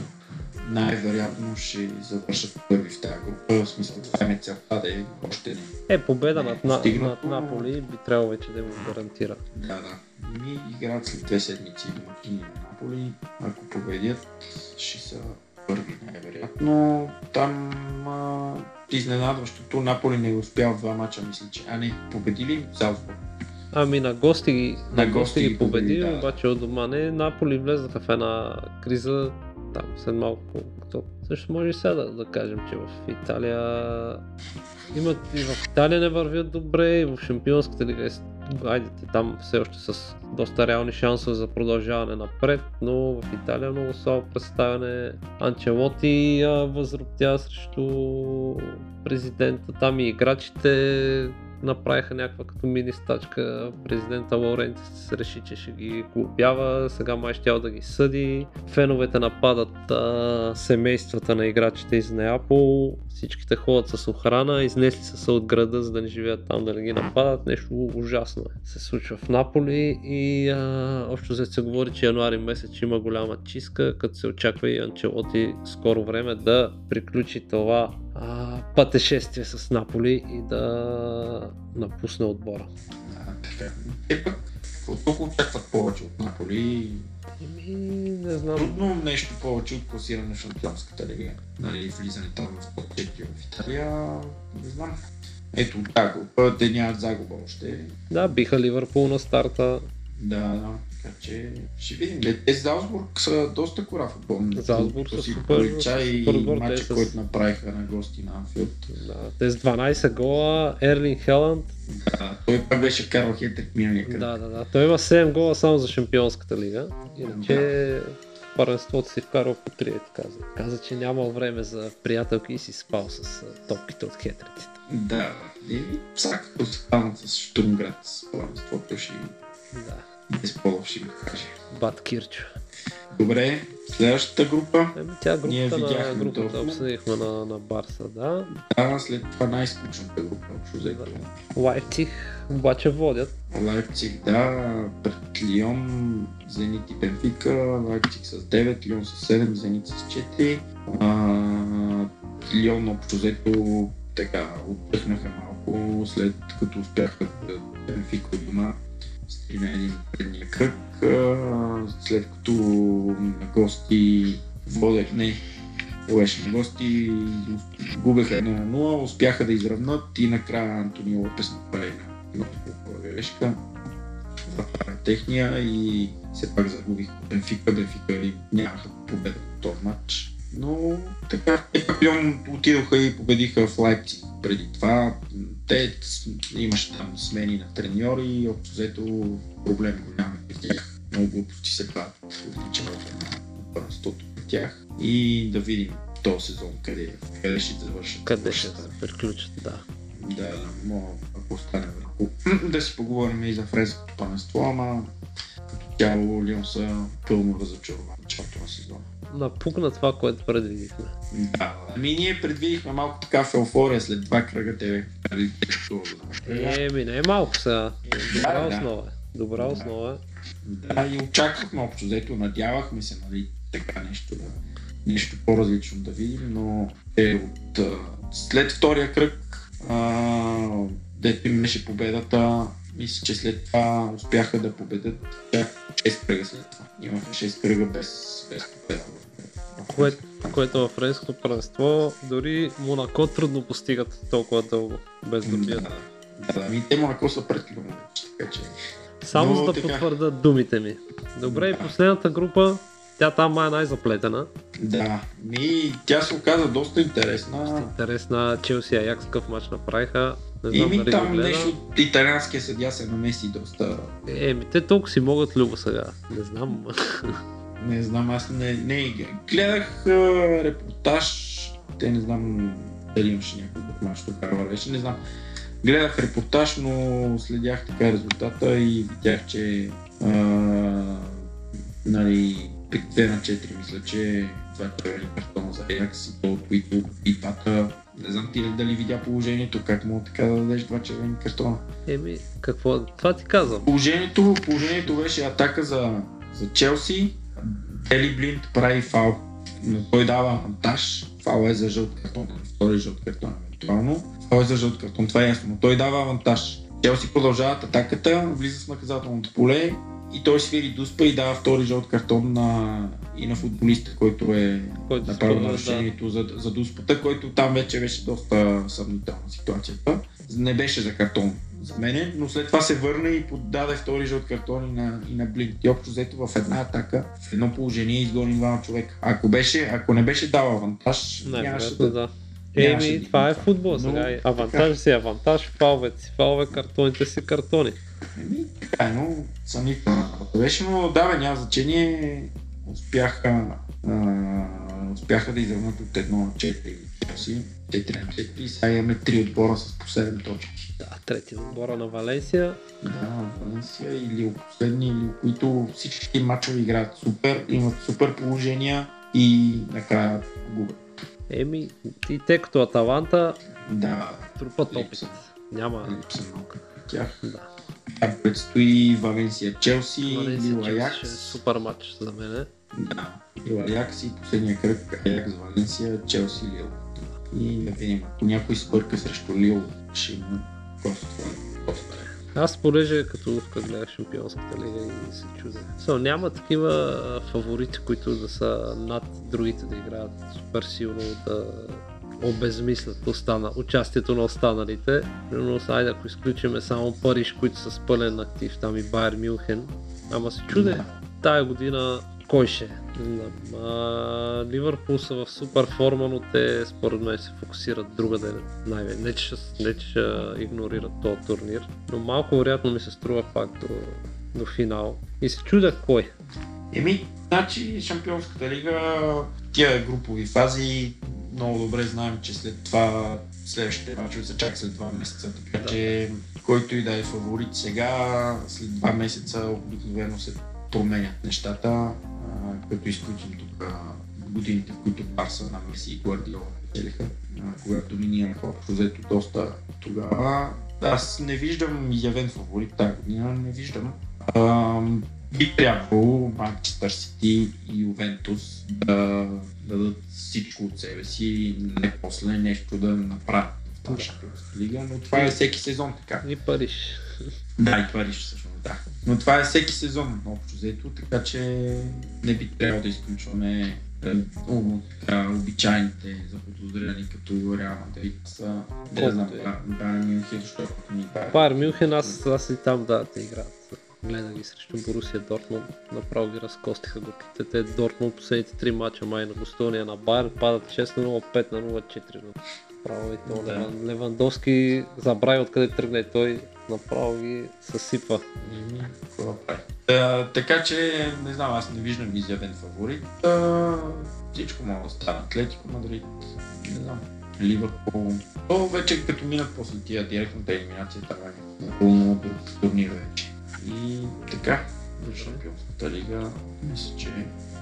E: най-вероятно ще завършат първи в тази група. В смисъл, това е целта да е още не.
F: Е, победа над, над,
E: Стигнато.
F: над Наполи би трябвало вече да го гарантира.
E: Да, да. Ми играят след две седмици домакини на Наполи. Ако победят, ще са първи най-вероятно. Там а, изненадващото Наполи не успял в два мача, мисля, че. А не, победили Залцбург.
F: Ами на гости ги, на гости ги победи,
E: победи, да.
F: обаче от дома не. Наполи влезнаха в една криза там след малко. Като... Също може и сега да, да кажем, че в Италия имат и в Италия не вървят добре, и в Шампионската лига е с- Айде, те там все още с доста реални шансове за продължаване напред, но в Италия много слабо представяне. Анчелоти а, възроптя срещу президента, там и играчите направиха някаква като мини стачка. Президента Лаурентис реши, че ще ги глобява, сега май ще да ги съди. Феновете нападат а, семействата на играчите из Неапол. Всичките ходят с охрана, изнесли са се от града, за да не живеят там, да не ги нападат. Нещо ужасно е. Се случва в Наполи и а, общо взето се говори, че януари месец има голяма чистка, като се очаква и Анчелоти скоро време да приключи това а, пътешествие с Наполи и да напусне отбора.
E: Да, така. Е пък, колко очакват повече от Наполи?
F: Еми, не знам.
E: Трудно нещо повече от класиране в Шампионската лига. Нали, влизане там в 4 в Италия, не знам. Ето от тази група, те нямат загуба още.
F: Да, биха Ливърпул на старта.
E: Да, да. Така че ще видим. Те, те Залсбург са доста кора футбол.
F: Залсбург са супер-
E: пролича и
F: супер
E: матча,
F: с-
E: който направиха на гости на Анфилд.
F: Да, те с 12 гола, Ерлин Хеланд.
E: Да, той пак беше карал хетрик миналия кръг.
F: Да, да, да. Той има 7 гола само за Шампионската лига. Иначе в първенството си вкарал по 3, ето каза. Каза, че нямал време за приятелки и си спал с топките от хетриците.
E: Да, и всякакво станат с Штурмград с първенството ще
F: Да.
E: Без полов ще го каже.
F: Бат Кирчо.
E: Добре, следващата група.
F: Еми, тя
E: Ние
F: групата на
E: видяхме
F: групата
E: толкова.
F: обсъдихме на, на Барса, да.
E: Да, след това най-скучната група, общо взето.
F: Лайпциг обаче водят.
E: Лайпциг, да, пред Лион, Зенит и Бенфика, Лайпциг с 9, Лион с 7, Зенит с 4. А, Лион общо взето така отдъхнаха малко, след като успяха да Бенфика дома с 3 на 1 предния кръг, след като на гости водех, не, беше на гости, губеха 1 на 0, успяха да изравнат и накрая Антони Лопес направи една грешка. Е техния и все пак загубих Бенфика. Бенфика и нямаха победа в този матч. Но така, Лион отидоха и победиха в Лайпциг преди това. Те имаше там смени на треньори и общо взето проблем голям е при тях. Много глупости се правят на първенството при тях. И да видим този сезон къде, къде ще завършат.
F: Къде ще се приключат, да.
E: Да, мога, ако остане върху. да си поговорим и за френското паненство, ама като цяло Лион са пълно разочаровани в началото на сезона.
F: Напукна това, което предвидихме.
E: Да, ами ние предвидихме малко така в еуфория след два кръга те бяха вкарали тежко.
F: Еми, не е малко сега. Добра
E: Да, да.
F: основа е. Добра
E: Да.
F: основа е.
E: Да, и очаквахме общо взето, надявахме се, нали, така нещо да нещо по-различно да видим, но е от, след втория кръг, а, дето им беше победата, мисля, че след това успяха да победят чак 6 кръга след това. Имаха 6 кръга без, без победа.
F: Кое, което във френското първенство дори Монако трудно постигат толкова дълго, без да бият.
E: Да, да, ами те Монако са пред така че
F: Само
E: Но
F: за да
E: така.
F: потвърдят думите ми. Добре, и
E: Да.
F: последната група, тя там е най-заплетена.
E: да, ми, тя се оказа доста интересна.
F: Интересна Челси Аякс какъв матч направиха. Не знам
E: Ими
F: дали
E: там
F: гледа.
E: нещо от италианския съдя се намеси доста
F: Еми, те толкова си могат любо сега. Не знам.
E: Не знам, аз не, не гледах а, репортаж, те не знам дали имаше някой друг мач, тогава вървеше, не знам. Гледах репортаж, но следях така резултата и видях, че а, нали, при 2 на 4 мисля, че това е картон за Аякс и то от които и двата. Не знам ти дали видя положението, как мога така да дадеш два червени картона.
F: Еми, какво? Това ти казвам.
E: Положението, положението беше атака за, за Челси. Дели Блинт прави фал. Но той дава авантаж. Фал е за жълт картон. Втори жълт картон евентуално. Фал е за жълт картон. Това е ясно. Но той дава авантаж. Челси продължават атаката, влиза в наказателното поле и той свири дуспа и дава втори жълт картон на, и на футболиста, който е
F: Който
E: направил нарушението за, за дуспата, който там вече беше доста съмнителна ситуацията. Не беше за картон за мене, но след това се върна и подаде втори жълт картон и на, и на Блинк. И общо взето в една атака, в едно положение изгони двама човека. Ако, беше, ако не беше дал авантаж,
F: Да.
E: нямаше да...
F: да. Еми, това е футбол
E: Но,
F: сега. Авантаж си авантаж, фаловете си фалове, картоните си картони.
E: Еми, така е, но работа беше, но да, бе, няма значение. Успяха а, успяха да изравнат от 1 на 4 Челси. Те 3 на 4 и сега имаме 3 отбора с по 7 точки.
F: Да, трети отбора на Валенсия.
E: Да, Валенсия или последни, или които всички мачове играят супер, имат супер положения и накрая губят.
F: Еми, и те като Аталанта
E: Да,
F: трупат опит. Няма.
E: много при тях.
F: Да.
E: А предстои Валенсия Челси,
F: Валенсия
E: Аякс.
F: ще е супер матч за мен.
E: Да, Лил Аякс и последния кръг Аякс Валенсия, Челси Лил. И да видим, ако някой сбърка срещу Лил, ще му коства. коства.
F: Аз понеже като като гледах Шампионската лига и се чудя. So, няма такива фаворити, които да са над другите да играят супер силно, да обезмислят остана, участието на останалите. Но сайде, ако изключиме само Париж, които са с пълен актив, там и Байер Мюнхен. Ама се чуде, тая година кой ще е? Не знам. А, Ливърпул са в супер форма, но те според мен се фокусират другаде. Най-вече. Не, че ще, не, че игнорират този турнир, но малко вероятно ми се струва пак до, до финал. И се чудя кой.
E: Еми, значи Шампионската лига, тия групови фази, много добре знаем, че след това следващите мачове са чак след 2 месеца, така
F: Да.
E: че който и да е фаворит сега, след 2 месеца обикновено се променят нещата, като изключим тук годините, в които Барса на Меси и Гвардиола печелиха, когато доминираха общо взето доста тогава. Аз не виждам явен фаворит тази година, не виждам. А, би трябвало Манчестър Сити и Ювентус да дадат всичко от себе си и не после нещо да направят в тази Шампионска лига, но това е всеки сезон така.
F: И Париж.
E: Да, и е всъщност, да. Но това е всеки сезон, общо взето, така че не би трябвало да изключваме е, обичайните заподозрени като Реал Мадрид са, не знам,
F: е.
E: да, да, Мюнхен, защото ни да.
F: Байер Мюнхен, аз, аз и там да, те играят. Гледах ги срещу Борусия Дортмунд, направо ги разкостиха горките. Те Дортмунд последните три мача май на гостувания на Байер падат 6 на 0, 5 на 0, 4 на 0. Право и то
E: Да.
F: Леван, Левандовски забрави откъде тръгне той, направо ги съсипва.
E: Да прави? Та, така че, не знам, аз не виждам изявен фаворит. Та, всичко може да стане. Атлетико Мадрид, не знам. Ливърпул. То вече като минат после тия директната елиминация, това е напълно друг турнир вече. И така, в Шампионската лига, мисля, че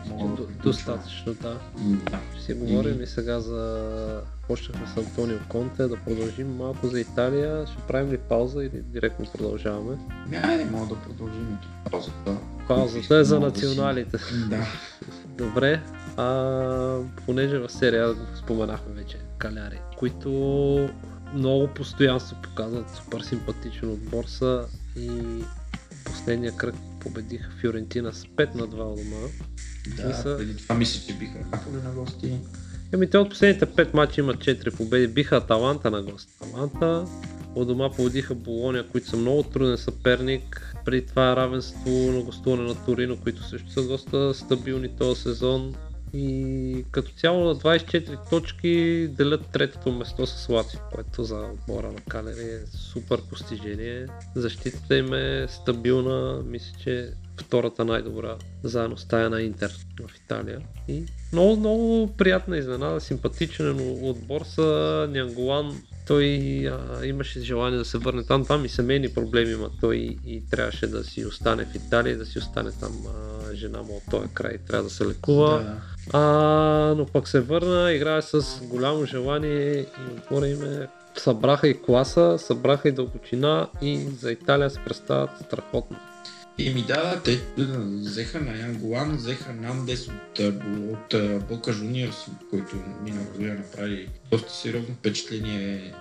E: мога да
F: До-
E: приключвам.
F: Достатъчно, да.
E: Да.
F: Ще си говорим и сега за... Почнахме с Антонио Конте, да продължим малко за Италия. Ще правим ли пауза или директно продължаваме?
E: Ами, Айде, мога да продължим паузата.
F: Паузата е за националите.
E: Да.
F: Добре, а, понеже в серия го споменахме вече, Каляри, които много постоянство показват, супер симпатичен отбор са и последния кръг победиха Фиорентина с 5 на 2 у дома.
E: Да,
F: са-
E: преди това мисля, че биха Наполи на гости.
F: Еми те от последните 5 мача имат 4 победи, биха Аталанта на гост. Аталанта от дома победиха Болония, които са много труден съперник. Преди това равенство на гостуване на Торино, които също са доста стабилни този сезон. И като цяло на 24 точки делят третото место с Лацио, което за отбора на Калери е супер постижение. Защитата им е стабилна, мисля, че втората най-добра, заедно с тая на Интер в Италия. И много, много приятна изненада, симпатичен отбор са Нянголан. Той а, имаше желание да се върне там, там и семейни проблеми има той и, и трябваше да си остане в Италия, да си остане там а, жена му от този край, трябва да се лекува.
E: Да.
F: А, но пък се върна, играе с голямо желание и отбора им е събраха и класа, събраха и дълбочина и за Италия се представят страхотно.
E: И ми да, те взеха на Ян Голан, взеха Нандес от, Бо- от а, Бока Жуниорс, който миналата година направи доста сериозно впечатление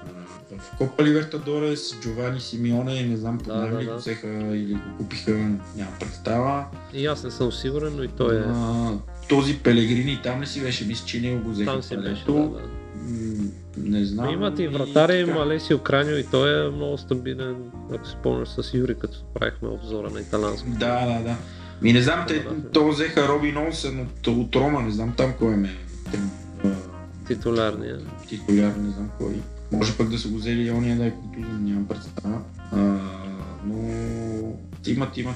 E: а, в Копа Ливертадорес, Джовани Симеоне, не знам,
F: Да,
E: да, ли
F: да.
E: го взеха или го купиха, няма представа.
F: И аз не съм сигурен, но и той е.
E: А, този Пелегрини там не си беше, мисля, че не го взеха.
F: Там си беше. Да, да.
E: Не знам.
F: Имат и вратаря им
E: така.
F: Алесио Краньо и той е много стабилен, ако си спомняш с Юри, като правихме обзора на италянско.
E: Да, да, да. Ми не знам, те,
F: Да,
E: то взеха Робин Олсен от, от Рома, не знам там кой е
F: Титулярния.
E: титуляр, не знам кой. Може пък да са го взели и ония да е контузен, нямам представа. А, но имат, имат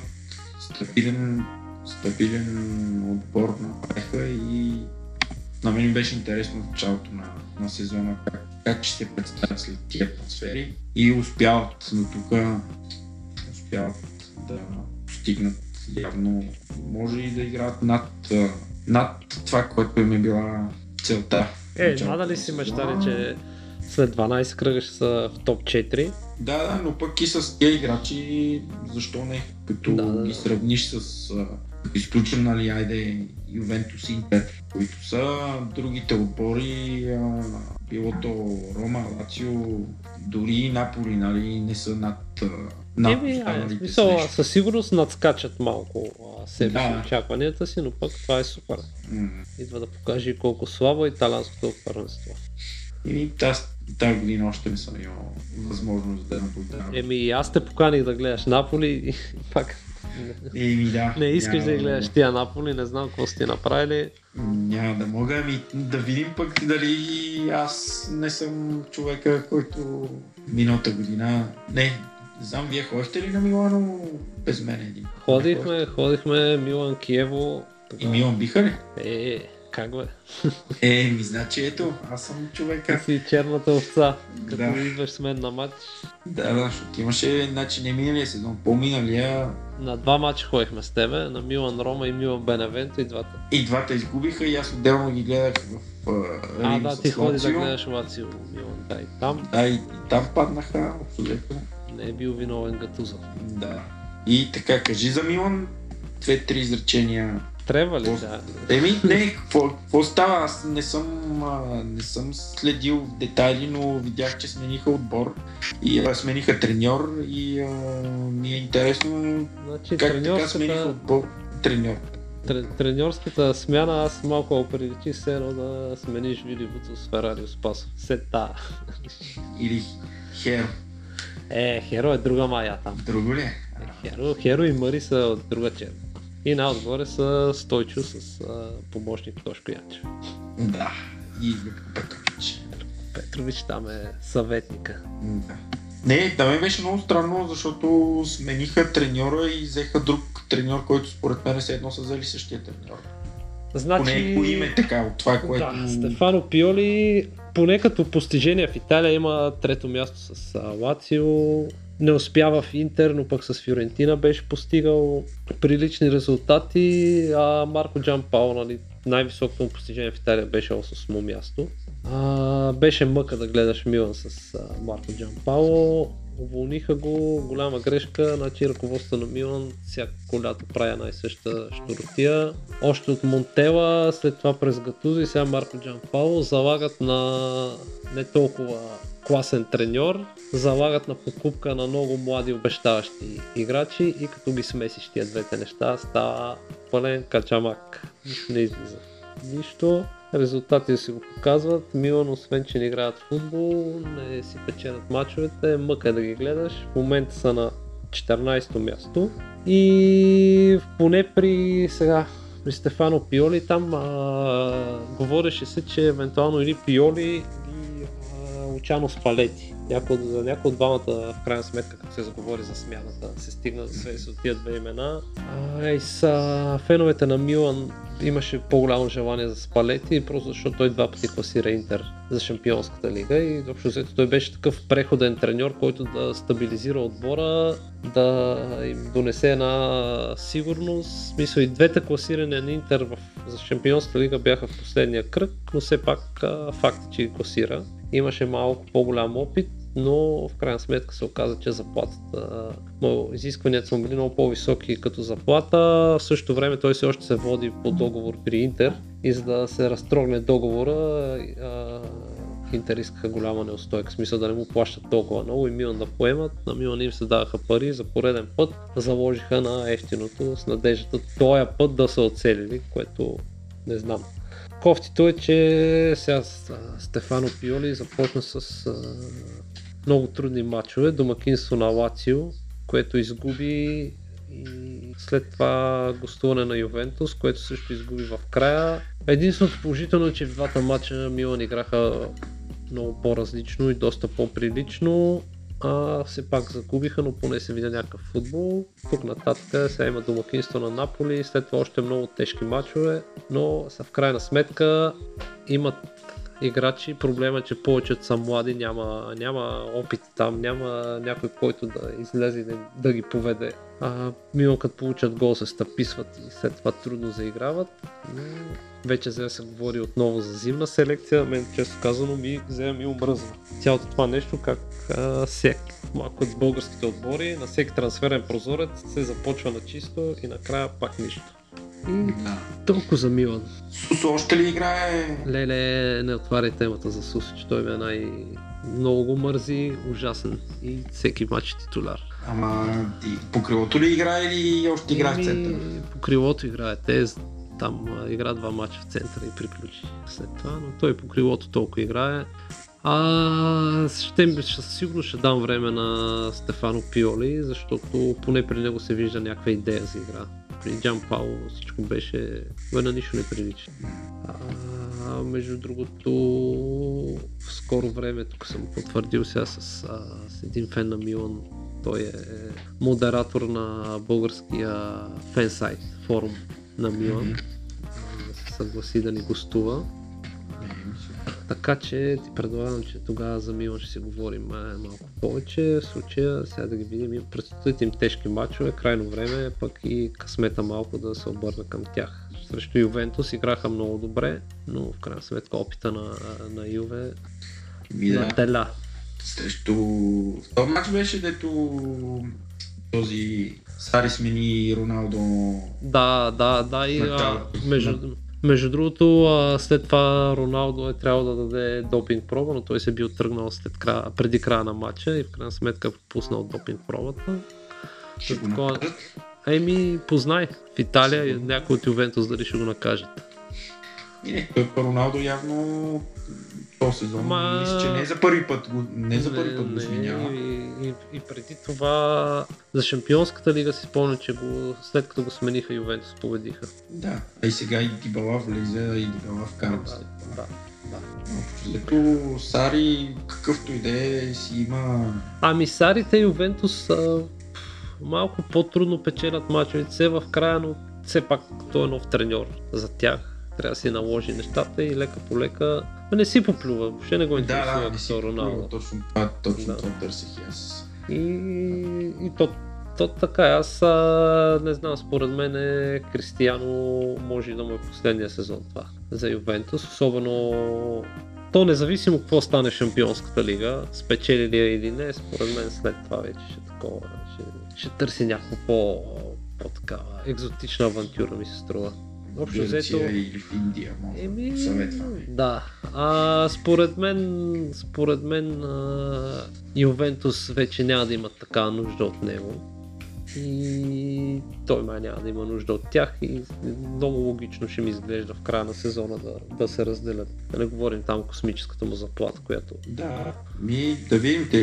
E: стабилен, стабилен отбор направиха и на мен беше интересно в началото на, на сезона как, как ще се представят след тия трансфери и успяват до тук успяват да постигнат явно може и да играят над, над това, което им е била целта.
F: Е, надали
E: на
F: си мечтали, че след 12 кръга ще са в топ 4?
E: Да, да, но пък и с тези играчи, защо не? Като
F: Да, да,
E: ги сравниш с, изключим, нали, айде, Ювентус и Интер, които са другите отбори, а, било то Рома, Лацио, дори и Наполи, нали, не са над, над
F: Еми, смисъл, със сигурност надскачат малко а, себе си
E: Да.
F: очакванията си, но пък това е супер.
E: М.
F: Идва да покаже и колко слабо е италянското първенство.
E: И тази, тази година още не съм имал възможност да наблюдавам.
F: Еми аз те поканих да гледаш Наполи и пак
E: Еми да.
F: не искаш
E: няма
F: да гледаш тия Наполи, не знам какво сте направили.
E: Няма да мога, ами да видим пък дали аз не съм човека, който миналата година... Не, не знам, вие ходихте ли на Милано без мен един?
F: Ходихме, ходихме Милан Киево.
E: И Милан биха ли?
F: Е, как бе?
E: Е, ми значи ето, аз съм
F: Ти
E: човека.
F: си черната овца, като
E: Да.
F: идваш с мен на матч.
E: Да, да, защото имаше, значи не миналия сезон, по-миналия
F: На два матча ходихме с тебе, на Милан Рома и Милан Беневенто и двата.
E: и двата изгубиха и аз отделно ги гледах в а,
F: А, да, ти ходи да гледаш Лацио Милан. Да, и там
E: Да, и, и там паднаха абсолютно.
F: не е бил виновен Гатуза.
E: Да. И така, кажи за Милан две-три изречения
F: Трябва ли? Да.
E: Еми, не, какво, какво става? Аз не съм, а, не съм следил в детайли, но видях, че смениха отбор и а, смениха треньор и а, ми е интересно
F: Значи,
E: как така смениха
F: треньорската,
E: отбор треньор.
F: тре- треньорската смяна, аз малко оприличи все едно да смениш Вили Вуцов с Ферарио Спасов. Сета.
E: Или Хер.
F: Е, Херо е друга мая там.
E: Друго ли е?
F: Херо, Херо и Мари са от друга черна. И най-отгоре са Стойчо с а, помощник Тошко Янчев.
E: Да. И Петрович.
F: Петрович там е съветника.
E: Да. Не, да ми беше много странно, защото смениха треньора и взеха друг треньор, който според мен се едно са взели същия треньор.
F: Значи...
E: Поне по име така, от това, което...
F: Да, Стефано Пиоли, поне като постижение в Италия има трето място с Лацио. Не успява в Интер, но пък с Фиорентина беше постигал прилични резултати, а Марко Джан Пао, нали, най-високото му постижение в Италия беше 8 място. А, беше мъка да гледаш Милан с а, Марко Джан Пао. Уволниха го, голяма грешка, значи ръководството на Милан всяко лято прави една и съща щуротия. Още от Монтела, след това през Гатуза и сега Марко Джан Пауло залагат на не толкова класен треньор, залагат на покупка на много млади обещаващи играчи и като ги смесиш тия двете неща става пълен качамак. Нищо не излиза. Нищо. Резултатите си го показват. Милан, освен че не играят футбол, не си печелят мачовете, мъка е да ги гледаш. В момента са на 14-то място. И поне при сега при Стефано Пиоли там а, говореше се, че евентуално или Пиоли или а, Лучано Спалети. Някой, за някой от двамата в крайна сметка, като се заговори за смяната, се стигна да се с тия две имена. А, и са феновете на Милан имаше по-голямо желание за Спалети, просто защото той два пъти класира Интер за Шампионската лига и общо взето той беше такъв преходен треньор, който да стабилизира отбора, да им донесе една сигурност. Смисъл и двете класирания на Интер в, за Шампионската лига бяха в последния кръг, но все пак факт е, че ги класира. Имаше малко по-голям опит, но в крайна сметка се оказа, че заплатата, изискванията са били много по-високи като заплата. В същото време той все още се води по договор при Интер и за да се разтрогне договора, Интер искаха голяма неустойка, смисъл да не му плащат толкова много и Милан да поемат. На Милан им се даваха пари за пореден път, заложиха на ефтиното с надеждата този път да са оцелили, което не знам. Кофтито е, че сега Стефано Пиоли започна с много трудни матчове, домакинство на Лацио, което изгуби и след това гостуване на Ювентус, което също изгуби в края. Единственото положително е, че в двата матча Милан играха много по-различно и доста по-прилично. а, все пак загубиха, но поне се видя някакъв футбол. Тук нататък сега има домакинство на Наполи, след това още много тежки матчове, но са в крайна сметка имат играчи. Проблема е, че повечето са млади, няма, няма опит там, няма някой, който да излезе и да, да ги поведе. А, мимо като получат гол се стъписват и след това трудно заиграват. Вече сега се говори отново за зимна селекция, мен често казано ми взема ми омръзва. Цялото това нещо как а, всек, малко с българските отбори, на всеки трансферен прозорец се започва на чисто и накрая пак нищо. И
E: Да.
F: толкова за Милан.
E: Сусо още ли играе?
F: Леле, не отваряй темата за Сусо, че той ми е най... Много го мързи, ужасен и всеки матч е титуляр.
E: Ама ти по крилото ли играе или още играе в
F: Еми,
E: центъра?
F: По крилото играе. Те там игра два мача в центъра и приключи след това, но той по крилото толкова играе. А, ще, със сигурност ще дам време на Стефано Пиоли, защото поне при него се вижда някаква идея за игра. При Джан Пауло всичко беше... Бе, на нищо не прилича. А, между другото, в скоро време, тук съм потвърдил сега с, а, с един фен на Милан, той е модератор на българския фен сайт, форум на Милан. Да се съгласи да ни гостува. Така че ти предлагам, че тогава за Милан ще си говорим малко повече. В случая сега да ги видим. Предстоят им тежки матчове, крайно време пък и късмета малко да се обърна към тях. Срещу Ювентус играха много добре, но в крайна сметка опита на, на Юве
E: Ми да.
F: на теля.
E: Срещу... Този матч беше, дето този Сари смени Роналдо.
F: Да, да, да и а, между, между другото а, след това Роналдо е трябвало да даде допинг проба, но той се бил тръгнал след края, преди края на матча и в крайна сметка пуснал допинг пробата.
E: Ще го.
F: Еми, познай, в Италия някой от Ювентус дали ще го накажат.
E: И не, по Роналдо явно този сезон.
F: Ма-
E: Мисля, че не е за първи път го, не за първи път го
F: Не,
E: сменява.
F: и, и, и, преди това за Шампионската лига си спомня, че го, след като го смениха Ювентус победиха.
E: Да, а и сега и Дибала влезе, и Дибала вкара
F: Да,
E: след това.
F: да, да.
E: Зато Сари, какъвто и да е, си има...
F: Ами Сарите и Ювентус а, малко по-трудно печелят мачовете в края, но все пак той е нов треньор за тях. Трябва да си наложи нещата и лека по лека. Ма не си поплюва, въобще не го
E: Да,
F: интересува
E: да, не си
F: Роналдо.
E: Точно това, точно
F: Да.
E: това търсих и аз.
F: И, и то, то така, е. аз а, не знам, според мен е Кристияно може да му е последния сезон това за Ювентус, особено то независимо какво стане Шампионската лига, спечели ли или не, според мен след това вече ще такова, ще, ще търси някакво по, по-такава екзотична авантюра ми се струва. Общо взето...
E: Или в Индия, мога
F: Еми,
E: да съветваме.
F: да. А, според мен, според мен а, Ювентус вече няма да имат така нужда от него. И той май няма да има нужда от тях и много логично ще ми изглежда в края на сезона да, да се разделят. Да не говорим там космическата му заплата, която...
E: Да, ми да видим те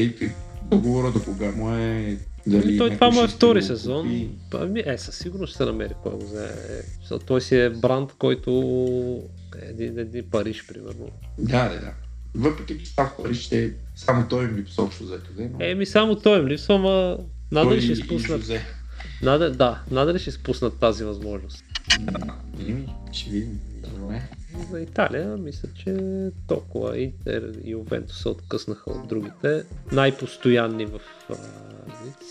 E: и договора до кога му е... Дали
F: той това му е втори сезон.
E: купи.
F: Ами, е, със сигурност ще се намери кой го взе. Е, Той си е бранд, който е един, един Париж, примерно.
E: Да, да, да. Въпреки че в Париж ще само той им липсва общо взето. но
F: Еми само той им липсва, ама надали ще
E: и- и
F: изпуснат. Наде, да, надали ще изпуснат тази възможност.
E: Да, еми, ще видим.
F: За Италия, мисля, че толкова Интер и Ювентус се откъснаха от другите. Най-постоянни в а,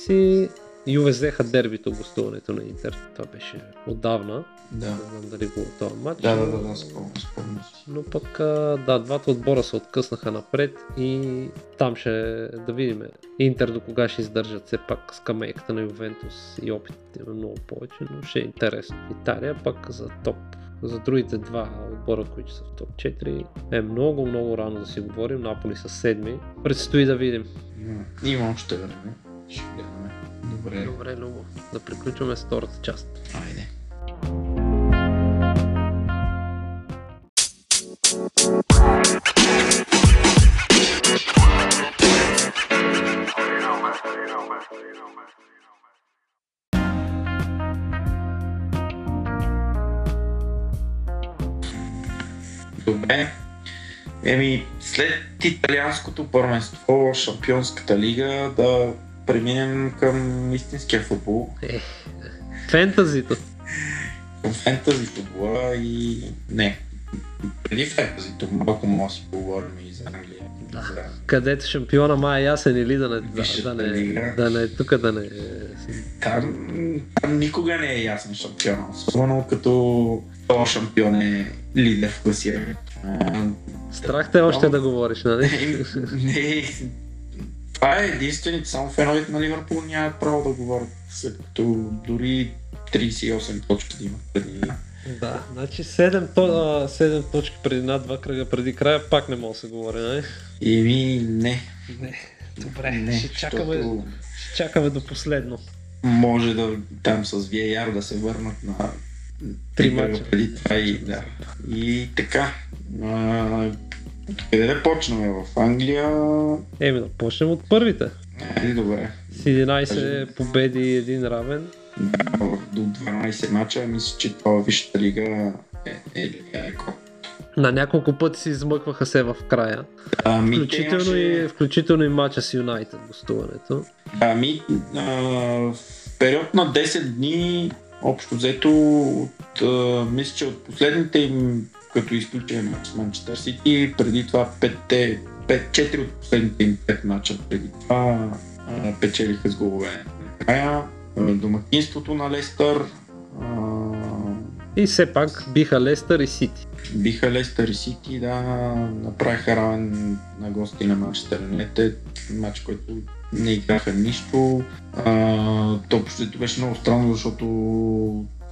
F: си. Юве взеха дербито гостуването на Интер. Това беше отдавна.
E: Да.
F: Не знам дали го този матч.
E: Да, да, да, да, спомням.
F: Но пък, да, двата отбора се откъснаха напред и там ще да видим. Интер до кога ще издържат все пак скамейката на Ювентус и опитите има много повече, но ще е интересно. Италия пък за топ за другите два отбора, които са в топ 4 е много, много рано да си говорим. Наполи са седми. Предстои да видим.
E: Има още време. Ще гледаме. Добре.
F: Добре, Любо. Да приключваме с втората част.
E: Айде. Добре. Еми, след италианското първенство, шампионската лига, да преминем към истинския футбол,
F: Е, фентазито.
E: към фентази футбола и не. Преди фентазито малко може да си поговорим и за Англия.
F: Да.
E: За...
F: Където шампиона май е ясен или да не, да, да, не,
E: лига.
F: да не тук, да не
E: Там, там никога не е ясен шампион. Особено като този шампион е лидер в класирането.
F: Страх те още да говориш, нали?
E: не, това е единствените, само феновете на Ливърпул нямат право да говорят, след като дори 38 точки да имат преди.
F: Да, значи 7, то, а, 7 точки преди над два кръга преди края, пак не мога да се говори, нали?
E: И ми не.
F: Не, добре,
E: не,
F: ще, чакаме,
E: защото
F: ще чакаме до последно.
E: може да там с VAR да се върнат на
F: Три мача.
E: преди това и, да. и така. А, къде да почнем? В Англия?
F: Еми да почнем от първите.
E: Е, добре.
F: С 11 победи, един равен.
E: Да, до 12 мача, мисля, че това Висшата лига е, е, е код.
F: На няколко пъти се измъкваха се в края.
E: Ами,
F: Включително,
E: те
F: и,
E: имаше-
F: включително и мача с Юнайтед, гостуването.
E: Ами, а, в период на 10 дни, общо взето, от, а, мисля, че от последните им, като изключим мач с Манчестър Сити, преди това 5, 5, 4 от последните им 5 мача преди това а, печелиха с голове. Накрая, а, домакинството на Лестър, а,
F: И все пак биха Лестър и Сити.
E: биха Лестър и Сити, да, направиха равен на гости на Манчестър Юнайтед, матч, който не играха нищо. А, то беше много странно, защото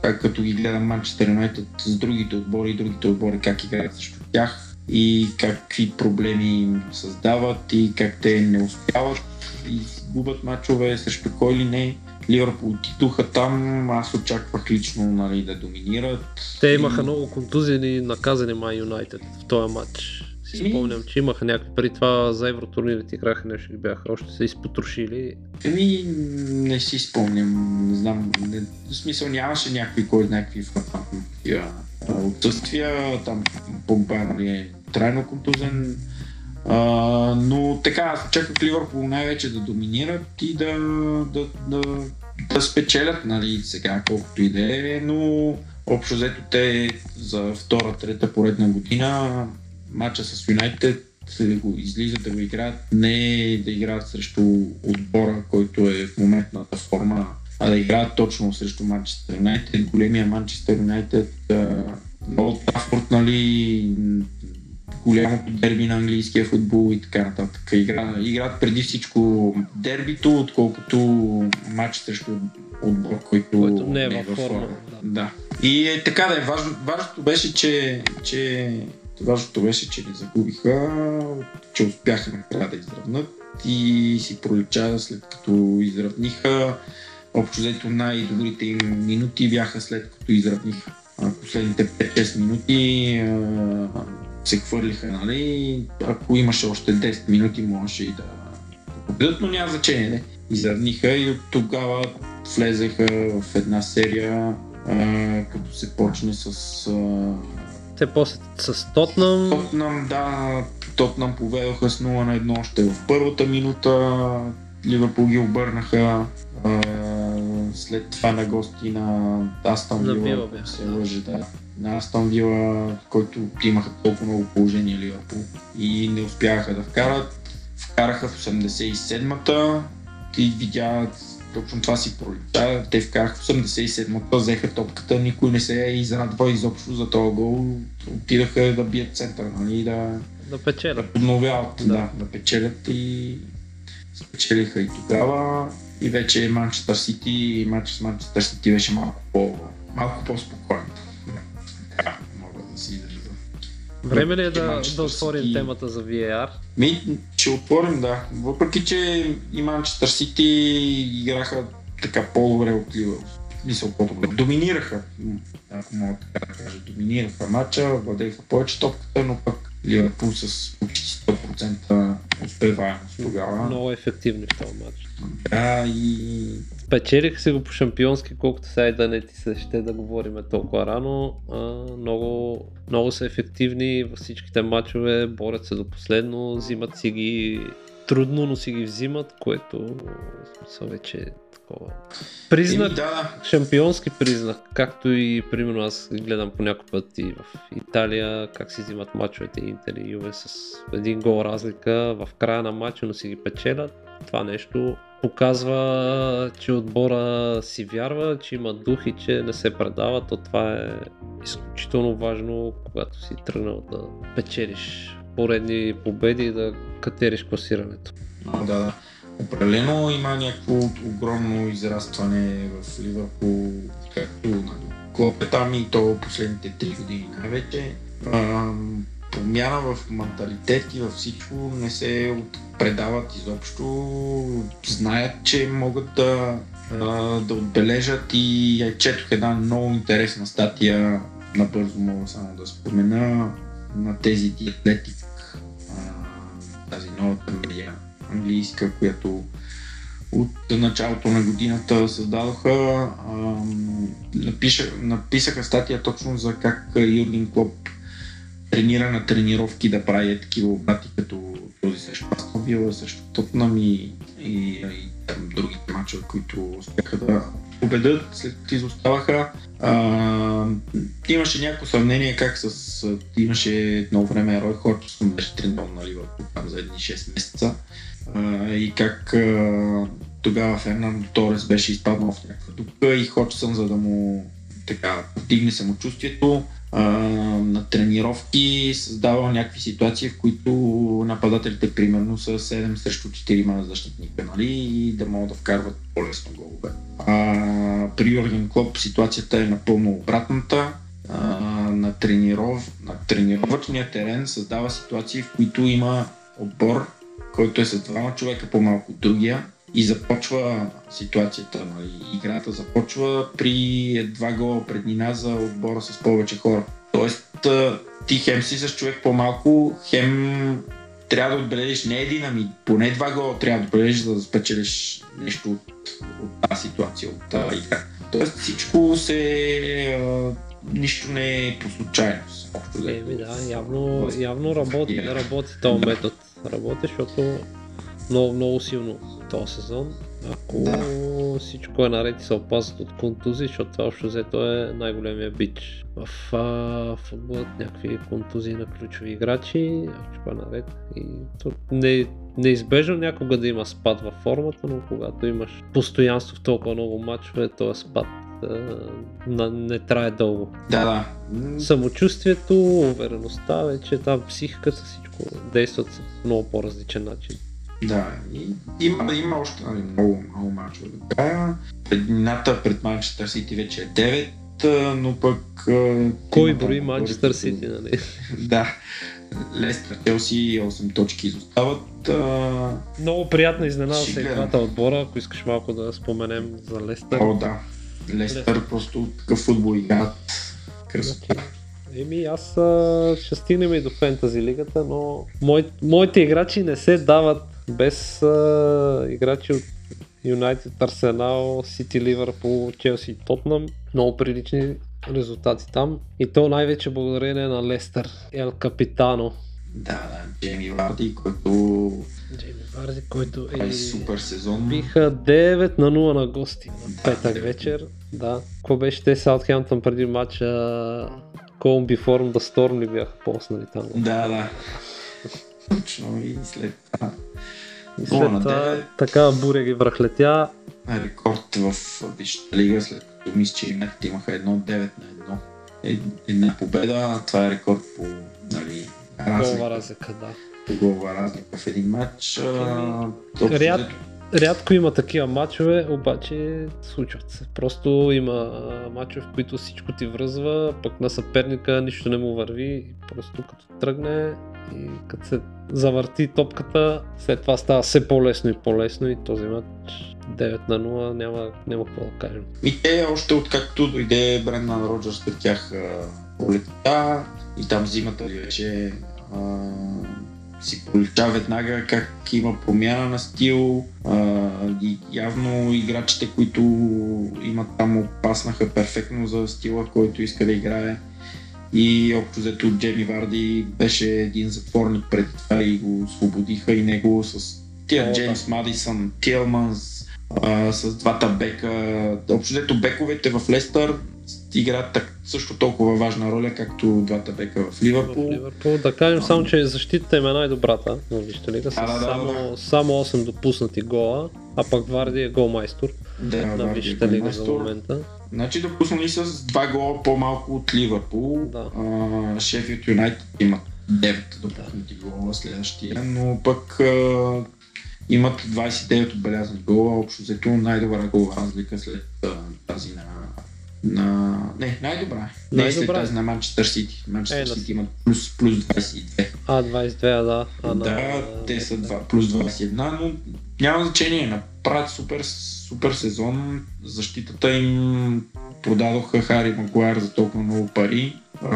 E: като ги гледам Манчестър Юнайтед с другите отбори и другите отбори как играят срещу тях и какви проблеми им създават и как те не успяват и губят мачове срещу кой ли не. Ливърпул отидоха там, аз очаквах лично нали, да доминират.
F: Те имаха
E: И-
F: много контузени и наказани май Юнайтед в този матч. Си спомням, че имаха някакви преди това за евротурнирите играха нещо бяха, още се изпотрошили.
E: Еми, не си спомням, не знам, не, в смисъл нямаше някакви, кой знае какви фатални такива, отсъствия, там Погба нали, е трайно контузен, а, но така, аз очаквах Ливърпул най-вече да доминират и да, да, да, да спечелят, нали, сега колкото и да е, но общо взето те за втора, трета поредна година матча с Юнайтед да го излизат да го играят, не да играят срещу отбора, който е в моментната форма, а да играят точно срещу Манчестър Юнайтед, големия Манчестър Юнайтед, Олд Трафорд, нали, голямото дерби на английския футбол и така нататък. Игра, играят преди всичко дербито, отколкото матч срещу отбор, който,
F: Който не е във форма,
E: Да. да. И е, така да е, важно, важното беше, че, че важното беше, че не загубиха, че успяха накрая да изравнат и си пролича след като изравниха. Общо взето най-добрите им минути бяха след като изравниха. Последните 5-6 минути се хвърлиха, нали? Ако имаше още 10 минути, можеше и да победят, но няма значение. Не? Изравниха и от тогава влезеха в една серия, а, като се почне с а,
F: Те после с Тотнам,
E: Тотнам, да, Тотнам поведоха с 0 на 1 още в първата минута. Ливърпул ги обърнаха. А, след това на гости на Астон Вила, се лъжи, да. На Астон Вила, който имаха толкова много положение Ливърпул и не успяха да вкарат. Вкараха в 87-та и видя точно това си пролича. Те вкараха в 87-та, взеха топката, никой не се израдва изобщо за този гол. Отидаха да бият център, нали, и да,
F: да
E: да
F: печелят.
E: подновяват,
F: Да.
E: да. да, печелят и спечелиха и тогава. И вече Манчестър Сити и матч с Манчестър Сити беше малко, по, малко по-спокоен. Така, мога да си изразя.
F: Време ли е да,
E: Манчестър
F: да отворим темата за VAR?
E: Ми, ще отворим, да. Въпреки, че и Манчестър Сити играха така по-добре от Ливърпул. Мисъл по-добре. Доминираха, ако мога така да кажа. Доминираха матча, владееха повече топката, но пък Ливърпул с почти 100% успеваемост тогава.
F: Много ефективни в този матч.
E: Да, и
F: Печелиха се го по шампионски, колкото сега и да не ти се ще да говорим толкова рано. А, много, много са ефективни във всичките матчове, борят се до последно, взимат си ги трудно, но си ги взимат, което смисъл вече такова. Признак,
E: да,
F: шампионски признак, както и примерно аз гледам по някой път и в Италия, как си взимат мачовете Интер и Юве с един гол разлика в края на матча, но си ги печелят. Това нещо показва, че отбора си вярва, че има дух и че не се предава, то това е изключително важно, когато си тръгнал да печелиш поредни победи и да катериш класирането.
E: да, да. Определено има някакво огромно израстване в Ливърпул, както нали, Клоп е там и то последните три години най-вече. Промяна в менталитет и във всичко не се предават изобщо. Знаят, че могат да, да отбележат и четох една много интересна статия, набързо мога само да спомена, на тези диатлетик, тази новата медия английска, която от началото на годината създадоха. Напиша, написаха статия точно за как Юрген Клоп тренира на тренировки да прави такива обрати като този срещу Астон Вила, срещу Тотнам и, и, и там другите мачове, които успяха да победят, след като изоставаха. А, имаше някакво съмнение как с... Имаше едно време Рой Хорчсон беше тренирал на Ливърпул там за едни 6 месеца а, и как а, тогава Фернандо Торес беше изпаднал в някаква дупка и Ходжсън, за да му така вдигне самочувствието, а, на тренировки създавал някакви ситуации, в които нападателите примерно са 7 срещу 4 защитника, нали, и да могат да вкарват по-лесно голове. А, при Йорген Клоп ситуацията е напълно обратната. А, на, трениров, на тренировъчния терен създава ситуации, в които има отбор, който е с двама човека по-малко от другия и започва ситуацията, нали, играта започва при два гола преднина за отбора с повече хора. Тоест ти хем си с човек по-малко, хем трябва да отбележиш не един, ами поне два гола трябва да отбележиш, за да спечелиш нещо от, от тази ситуация, от тази игра. Тоест всичко се... А, нищо не е по случайност.
F: Еми да, явно, явно работи, работи този метод. Работи, защото много, много силно този сезон. Ако всичко е наред и се опазват от контузии, защото това общо взето е най-големия бич. В а, футболът някакви контузии на ключови играчи, всичко е наред. И то не, неизбежно някога да има спад във формата, но когато имаш постоянство в толкова много матчове, този спад а, на, не трае дълго.
E: Да, да.
F: Самочувствието, увереността, вече там психиката, всичко действат по много по-различен начин.
E: Да, и има, има още нали, много, много мачове до края. Преднината пред Манчестър Сити вече е 9, а, но пък...
F: Кой брои Манчестър Сити, нали?
E: Да. Лестър, Челси 8 точки изостават. А,
F: Много приятна изненада се играта отбора, ако искаш малко да споменем за Лестър.
E: о, да. Лестър просто такъв футбол играят. Красота.
F: Еми аз а, ще стигнем и до фентази лигата, но мой, моите играчи не се дават без а, играчи от Юнайтед, Арсенал, Сити, Ливърпул, Челси и Тотнам. Много прилични резултати там. И то най-вече благодарение на Лестър, Ел Капитано.
E: Да, да. Джейми Варди, който
F: Джейми Варди, който е...
E: прави супер сезон.
F: Биха 9 на 0 на гости на
E: Да,
F: петък
E: 9.
F: вечер. Да. Какво беше те Саутхемптън преди матча? Call me form the storm ли бяха поснали там?
E: Да, да. Точно и след това
F: след
E: на
F: това
E: девет.
F: така буря ги връхлетя.
E: рекорд в Висшата лига, след като мисля, че Юнайтед имаха едно 9 на 1. Е, една победа, това е рекорд по нали,
F: Голова
E: разлика,
F: разлика, да.
E: по голова разлика в един матч.
F: Ряд,
E: взето,
F: рядко има такива матчове, обаче случват се. Просто има матчове, в които всичко ти връзва, пък на съперника нищо не му върви. Просто като тръгне и като се завърти топката, след това става все по-лесно и по-лесно и този матч 9 на 0 няма, няма какво да кажем.
E: И те още откакто дойде Брендан Роджерс при тях а, полетя и там зимата а, си пролича веднага как има промяна на стил. А, и явно играчите, които имат там опаснаха перфектно за стила, който иска да играе. И общо взето Джеми Варди беше един затворник преди това и го освободиха и него с тия Джеймс Мадисън, Тилманс, а, с двата бека. Общо взето бековете в Лестър играят так, също толкова важна роля, както двата бека в
F: В
E: Ливърпул.
F: Ливърпул. Да кажем само, че защитата им е най-добрата на Висшата лига. С
E: Да, да, да,
F: само,
E: да.
F: само 8 допуснати гола, а пък Варди е голмайстор
E: Да,
F: на
E: е
F: Висшата лига за
E: голмайстор.
F: момента.
E: Значи допуснали с два гола по-малко от Ливърпул.
F: Да.
E: А, Шефилд Юнайтед имат 9 допуснати гола следващия, но пък а, имат 29 отбелязани гола, общо взето най-добра гола разлика след тази на на... Не, най-добра. Не след
F: Най-добра.
E: тази на Манчестър Сити. Манчестър
F: да.
E: Сити имат плюс, плюс 22.
F: А, 22, да. А, на-
E: Да, те са 2 плюс 21, но няма значение. Направят супер, супер сезон. Защитата им продадоха Хари Магуайр за толкова много пари. А,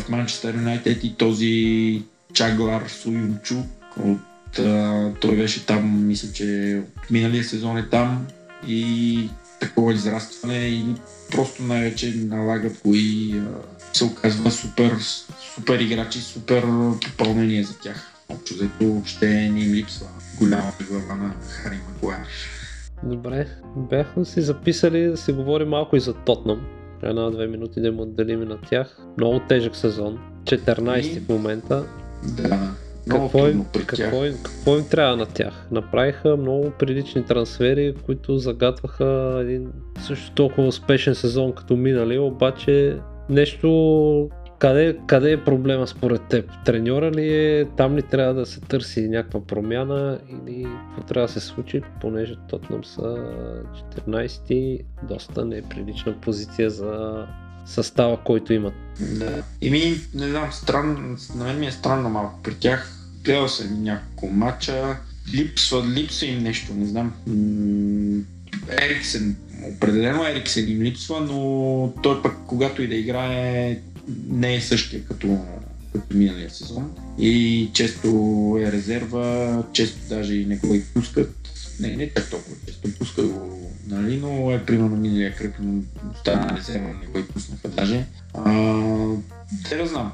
E: в Манчестър Юнайтед и този Чаглар Суюнчук от, а, той беше там, мисля, че миналия сезон е там и такова израстване и просто най-вече налагат го и а, се оказва супер, супер играчи, супер попълнение за тях. Общо взето въобще не им липсва голяма глава на Хари Магуайр.
F: Добре, бяхме си записали да си говорим малко и за Тотнам. Една-две минути да им отделим на тях. Много тежък сезон. 14
E: И-
F: в момента.
E: Да,
F: Какво им,
E: трудно при тях.
F: какво, им, какво им трябва на тях? Направиха много прилични трансфери, които загатваха един също толкова успешен сезон като минали, обаче нещо... Къде, къде е проблема според теб? Треньора ли е? Там ли трябва да се търси някаква промяна или какво трябва да се случи, понеже Тотнам са 14 доста неприлична позиция за състава, който имат.
E: Да. Еми, не знам, странно, на мен ми е странно малко при тях. Гледал съм няколко матча. Липсва, липсва им нещо, не знам. Ериксен, определено Ериксен им липсва, но той пък когато и да играе не е същия като, като миналия сезон. И често е резерва, често даже и не го и пускат. Не, не чак толкова често пускат го, нали, но е примерно миналия кръг, но стана резерва, не го и пуснаха даже. А, те знам.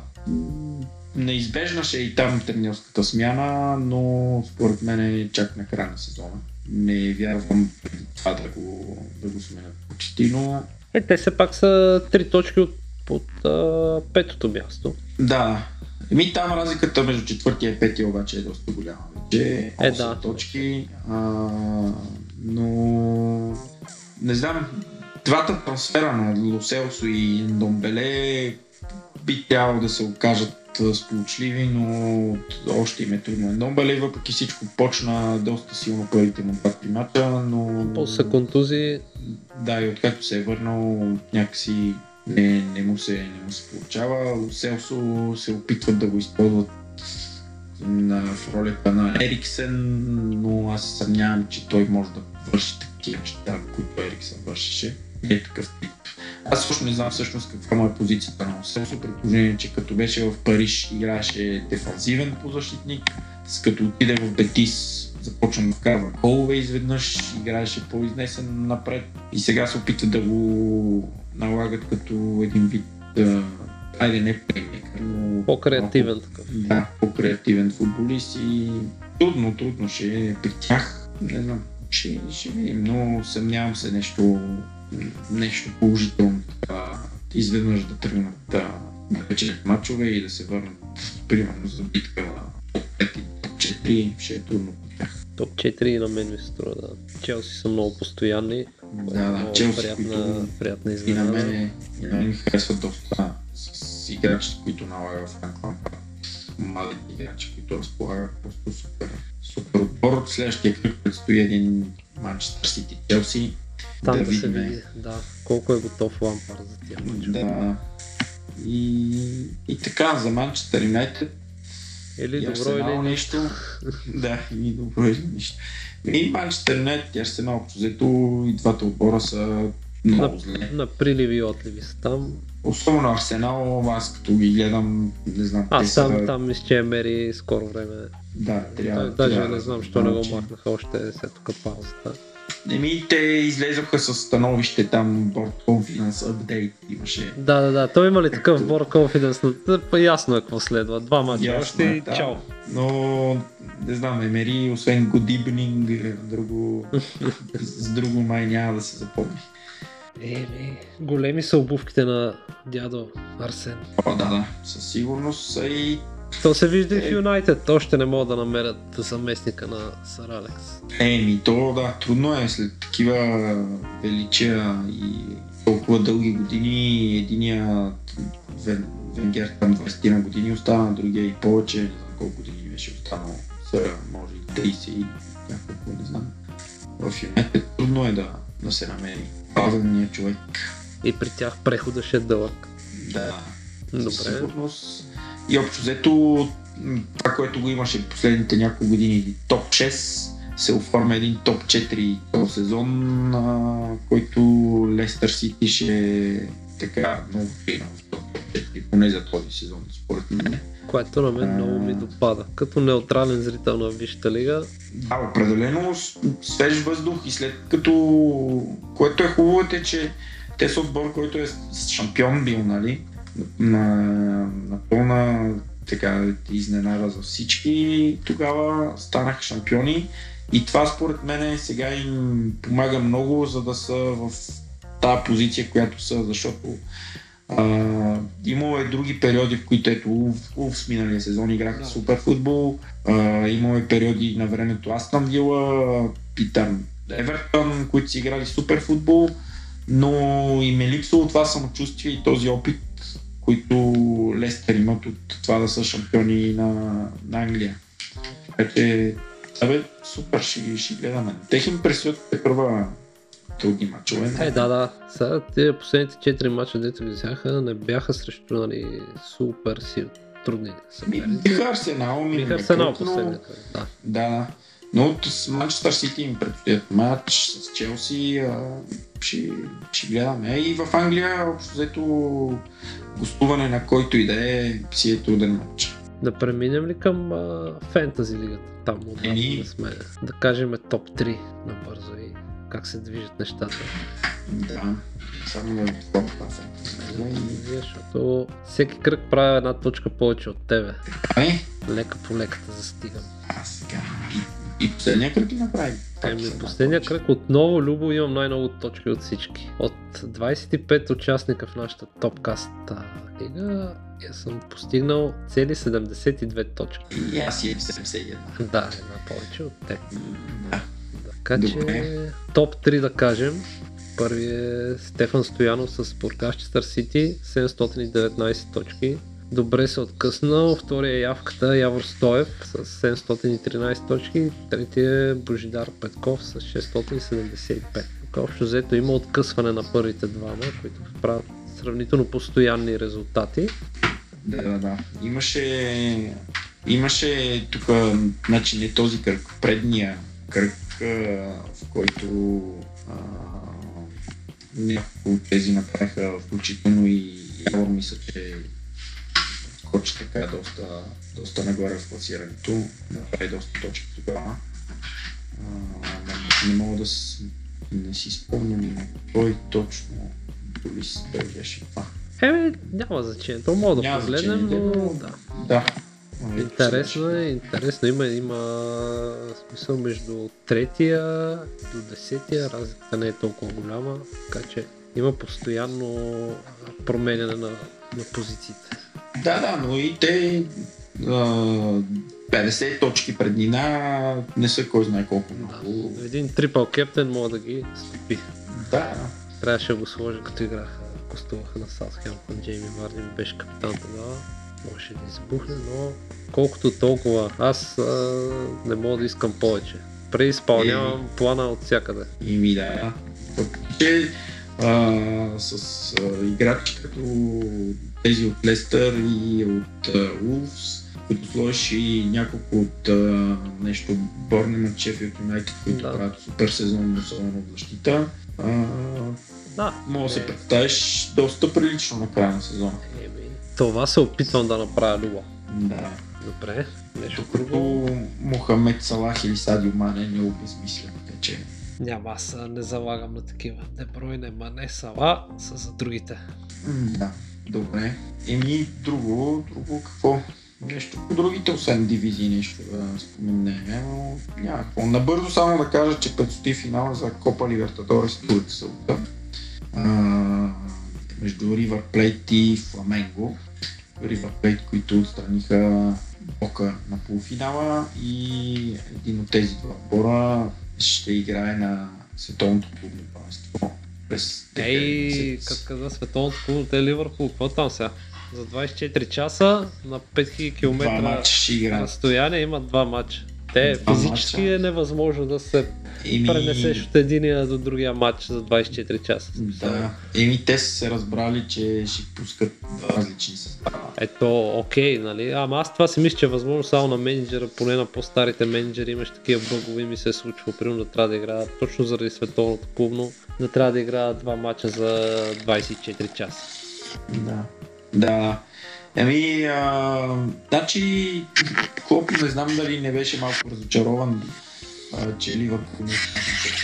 E: Неизбежна ще е и там тренерската смяна, но според мен е чак на края на сезона. Не вярвам това да го, да го сменят почти, но
F: Е, те все пак са три точки от, от а, петото място.
E: да. Еми там разликата между четвъртия и петия обаче е доста голяма. Вече
F: Е,
E: 8
F: да.
E: точки, а, но не знам, двата трансфера на Лоселсо и Домбеле би трябвало да се окажат сполучливи, но още им е трудно. Домбеле въпреки всичко почна доста силно първите му два-три мача, но
F: После контузии.
E: да, и откакто се е върнал, някакси не, не, му, се, не му се получава. Лоселсо се опитват да го използват на, в ролята на Ериксен, но аз се съмнявам, че той може да върши такива неща, които Ериксен вършеше. Не е такъв тип. Аз също не знам всъщност каква му е позицията на Лоселсо, при положение, че като беше в Париж играеше дефанзивен полузащитник, с като отиде в Бетис започна да вкарва голове изведнъж, играеше по-изнесен напред и сега се опитва да го налагат като един вид а, айде не плеймейкър, но
F: По-креативен такъв.
E: да, по-креативен футболист и трудно, трудно ще е при тях. Не знам, ще, ще видим, но съмнявам се нещо, нещо положително така, изведнъж да тръгнат да, да печелят мачове и да се върнат примерно за битка на топ 5 и топ 4, ще е трудно при тях.
F: Топ 4 и на мен ми се струва, да. Челси са много постоянни.
E: Да, да,
F: много
E: Челси,
F: приятна,
E: които
F: приятна
E: и на
F: изненада.
E: мен, и на мен ми харесват доста с играчите, които налага Франк Лампард. Младите играчи, които разполагат просто супер, супер отбор. Следващия кръг предстои един Манчестър Сити Челси.
F: Там
E: да
F: да, се види, да, колко е готов Лампар за тия мачове.
E: Да. И, и така, за Манчестър Юнайтед
F: Или добро или
E: нещо. да, и добро или нищо. И Манчестър Юнайтед и Арсенал, общо взето и двата отбора са много
F: На,
E: зле.
F: на приливи и отливи са там.
E: Особено Арсенал, аз като ги гледам, не знам, те
F: Аз
E: са...
F: там, там мисля, че е мери скоро време.
E: Да, трябва,
F: Да, даже
E: трябва
F: не знам, що не го махнаха още след тук паузата.
E: Еми, те излезоха с становище там, Board Confidence Update имаше.
F: Да, да, да. Той има ли такъв бор confidence? но Ясно е какво следва. Два мача
E: Ясно
F: още
E: е,
F: и
E: да.
F: чао.
E: Но, не знам, Емери, освен Good Evening, друго, с друго май няма да се запомни.
F: Еми, големи са обувките на дядо Арсен.
E: О, да, да, със сигурност. И
F: То се вижда и в
E: Е.
F: Юнайтед. Още не могат да намерят заместника на Сър Алекс.
E: Еми, то да, трудно е след такива величия и толкова дълги години. Единия Вен, Венгер там 20 на години остана, другия и повече, не знам колко години беше останал. Сега може и 30 и няколко, не знам. В Юнайтед трудно е да, да се намери правилният човек.
F: И при тях преходът ще е дълъг.
E: Да, със
F: Добре.
E: сигурност. И общо взето, това, което го имаше последните няколко години, топ 6, се оформя един топ 4 този сезон, а, който Лестър Сити ще така много фина в този топ 4, поне за този сезон, според мен.
F: Което на мен много ми допада. Като неутрален зрител на Висшата лига,
E: Да, определено свеж въздух и след като, което е хубаво е, че те са отбор, който е с- шампион бил, нали? На, на пълна така изненада за всички. Тогава станаха шампиони и това според мен сега им помага много, за да са в тази позиция, която са, защото а, имало е други периоди, в които ето с миналия сезон играха
F: Да.
E: супер футбол. А, имало е периоди на времето Астан Вила, Питър Евертън, които си играли супер футбол, но им е липсвало това самочувствие и този опит, които Лестър имат от това да са шампиони на, на Англия. Така че, абе, супер, ще, ще гледаме. Тех им предстоят те първа трудни мачове.
F: Е, да, да. Сега тези последните 4 мача, дето взяха, не бяха срещу нали, супер си трудни.
E: Биха Арсенал, ми
F: Биха Арсенал последните. Да,
E: да. Но от с Манчестър Сити им предстоят матч с Челси. А, ще, ще гледаме. И в Англия, общо взето, гостуване на който и да е, си е труден матч.
F: Да преминем ли към а, фентази лигата? Там отдавна
E: Еми.
F: не сме. Да кажем топ 3 набързо и как се движат нещата.
E: Да, само да това фентези.
F: Защото всеки кръг прави една точка повече от тебе.
E: Ай,
F: Лека по леката застигам.
E: а сега. И, последния кръг ли направи?
F: Еми, последния кръг отново Любо имам най-много точки от всички. От 25 участника в нашата топкаст лига я съм постигнал цели 72 точки.
E: И аз имам 71.
F: Да, една повече от теб.
E: Да.
F: Така че
E: Добре.
F: топ 3 да кажем. Първи е Стефан Стоянов с Бургащестър Сити, 719 точки. Добре се откъснал. Втория е явката Явор Стоев с 713 точки. Третия е Божидар Петков с 675. Тук общо взето има откъсване на първите двама, които правят сравнително постоянни резултати.
E: Да, да, да. Имаше, имаше тук, значи не този кръг, предния кръг, в който а, няколко тези направиха, включително и Явор мисля, че скочи така доста, доста нагоре в класирането, направи доста точки тогава. А, не мога да с, не си спомням кой точно дали се беше това.
F: Еми, няма значение. То мога да
E: Няма
F: погледнем, но
E: но-
F: да.
E: Да.
F: Интересно е, интересно. Има, има смисъл между третия до десетия, разликата не е толкова голяма, така че има постоянно променяне на, на позициите.
E: Да, да, но и те а, 50 точки преднина не са кой знае колко много.
F: Един трипъл кептен мога да ги стопи.
E: Да,
F: Трябваше да го сложа като играха, гостуваха на Саутхемптън, Джейми Вардин беше капитан тогава. Можеше да избухне, но колкото толкова. Аз а, не мога да искам повече. Преизпълнявам плана от всякъде.
E: и ми да. Че а, с а, играчи като тези от Лестър и от Улфс, които сложиш и няколко от а, нещо Борнемът, Шефилд Юнайтед, които
F: Да.
E: правят супер сезон, особено в защита. А,
F: Да.
E: Мога да се представиш доста прилично на края на сезона.
F: еми, Това се опитвам да направя Люба.
E: Да.
F: Добре, нещо друго.
E: Мохамед Салах или Садио Мане не обезмислям, така че...
F: Няма, аз не залагам на такива. Дебройне, Мане, Сала са за другите.
E: Да, добре. Еми, друго, друго какво? Нещо по другите, освен дивизии, нещо да споменем, но няма какво. Набързо само да кажа, че предстои финала за Копа Либертадорес Турец Сауда. Между Ривър Плейт и Фламенго. Ривър Плейт, които отстраниха Бока на полуфинала и един от тези два отбора ще играе на световното клубно първенство през
F: Ей, как каза световното клуб, те Ливърпул, какво там сега? За 24 часа на 5000
E: Два
F: км разстояние има два матча. Те
E: Два
F: физически
E: матча.
F: е невъзможно да се
E: Еми,
F: пренесеш от единия до другия матч за 24 часа.
E: Да. Еми, те са се разбрали, че ще пускат различни състава.
F: Ето, окей, нали? Ама аз това си мисля, че е възможно само на менеджера, поне на по-старите менеджери имаш такива бъгови ми се е случило, примерно да трябва да играят точно заради световното клубно, да трябва да играят два мача за 24 часа.
E: Да. Да. Еми, а, значи, Клоп не знам дали не беше малко разочарован, а, че Ливърпул не е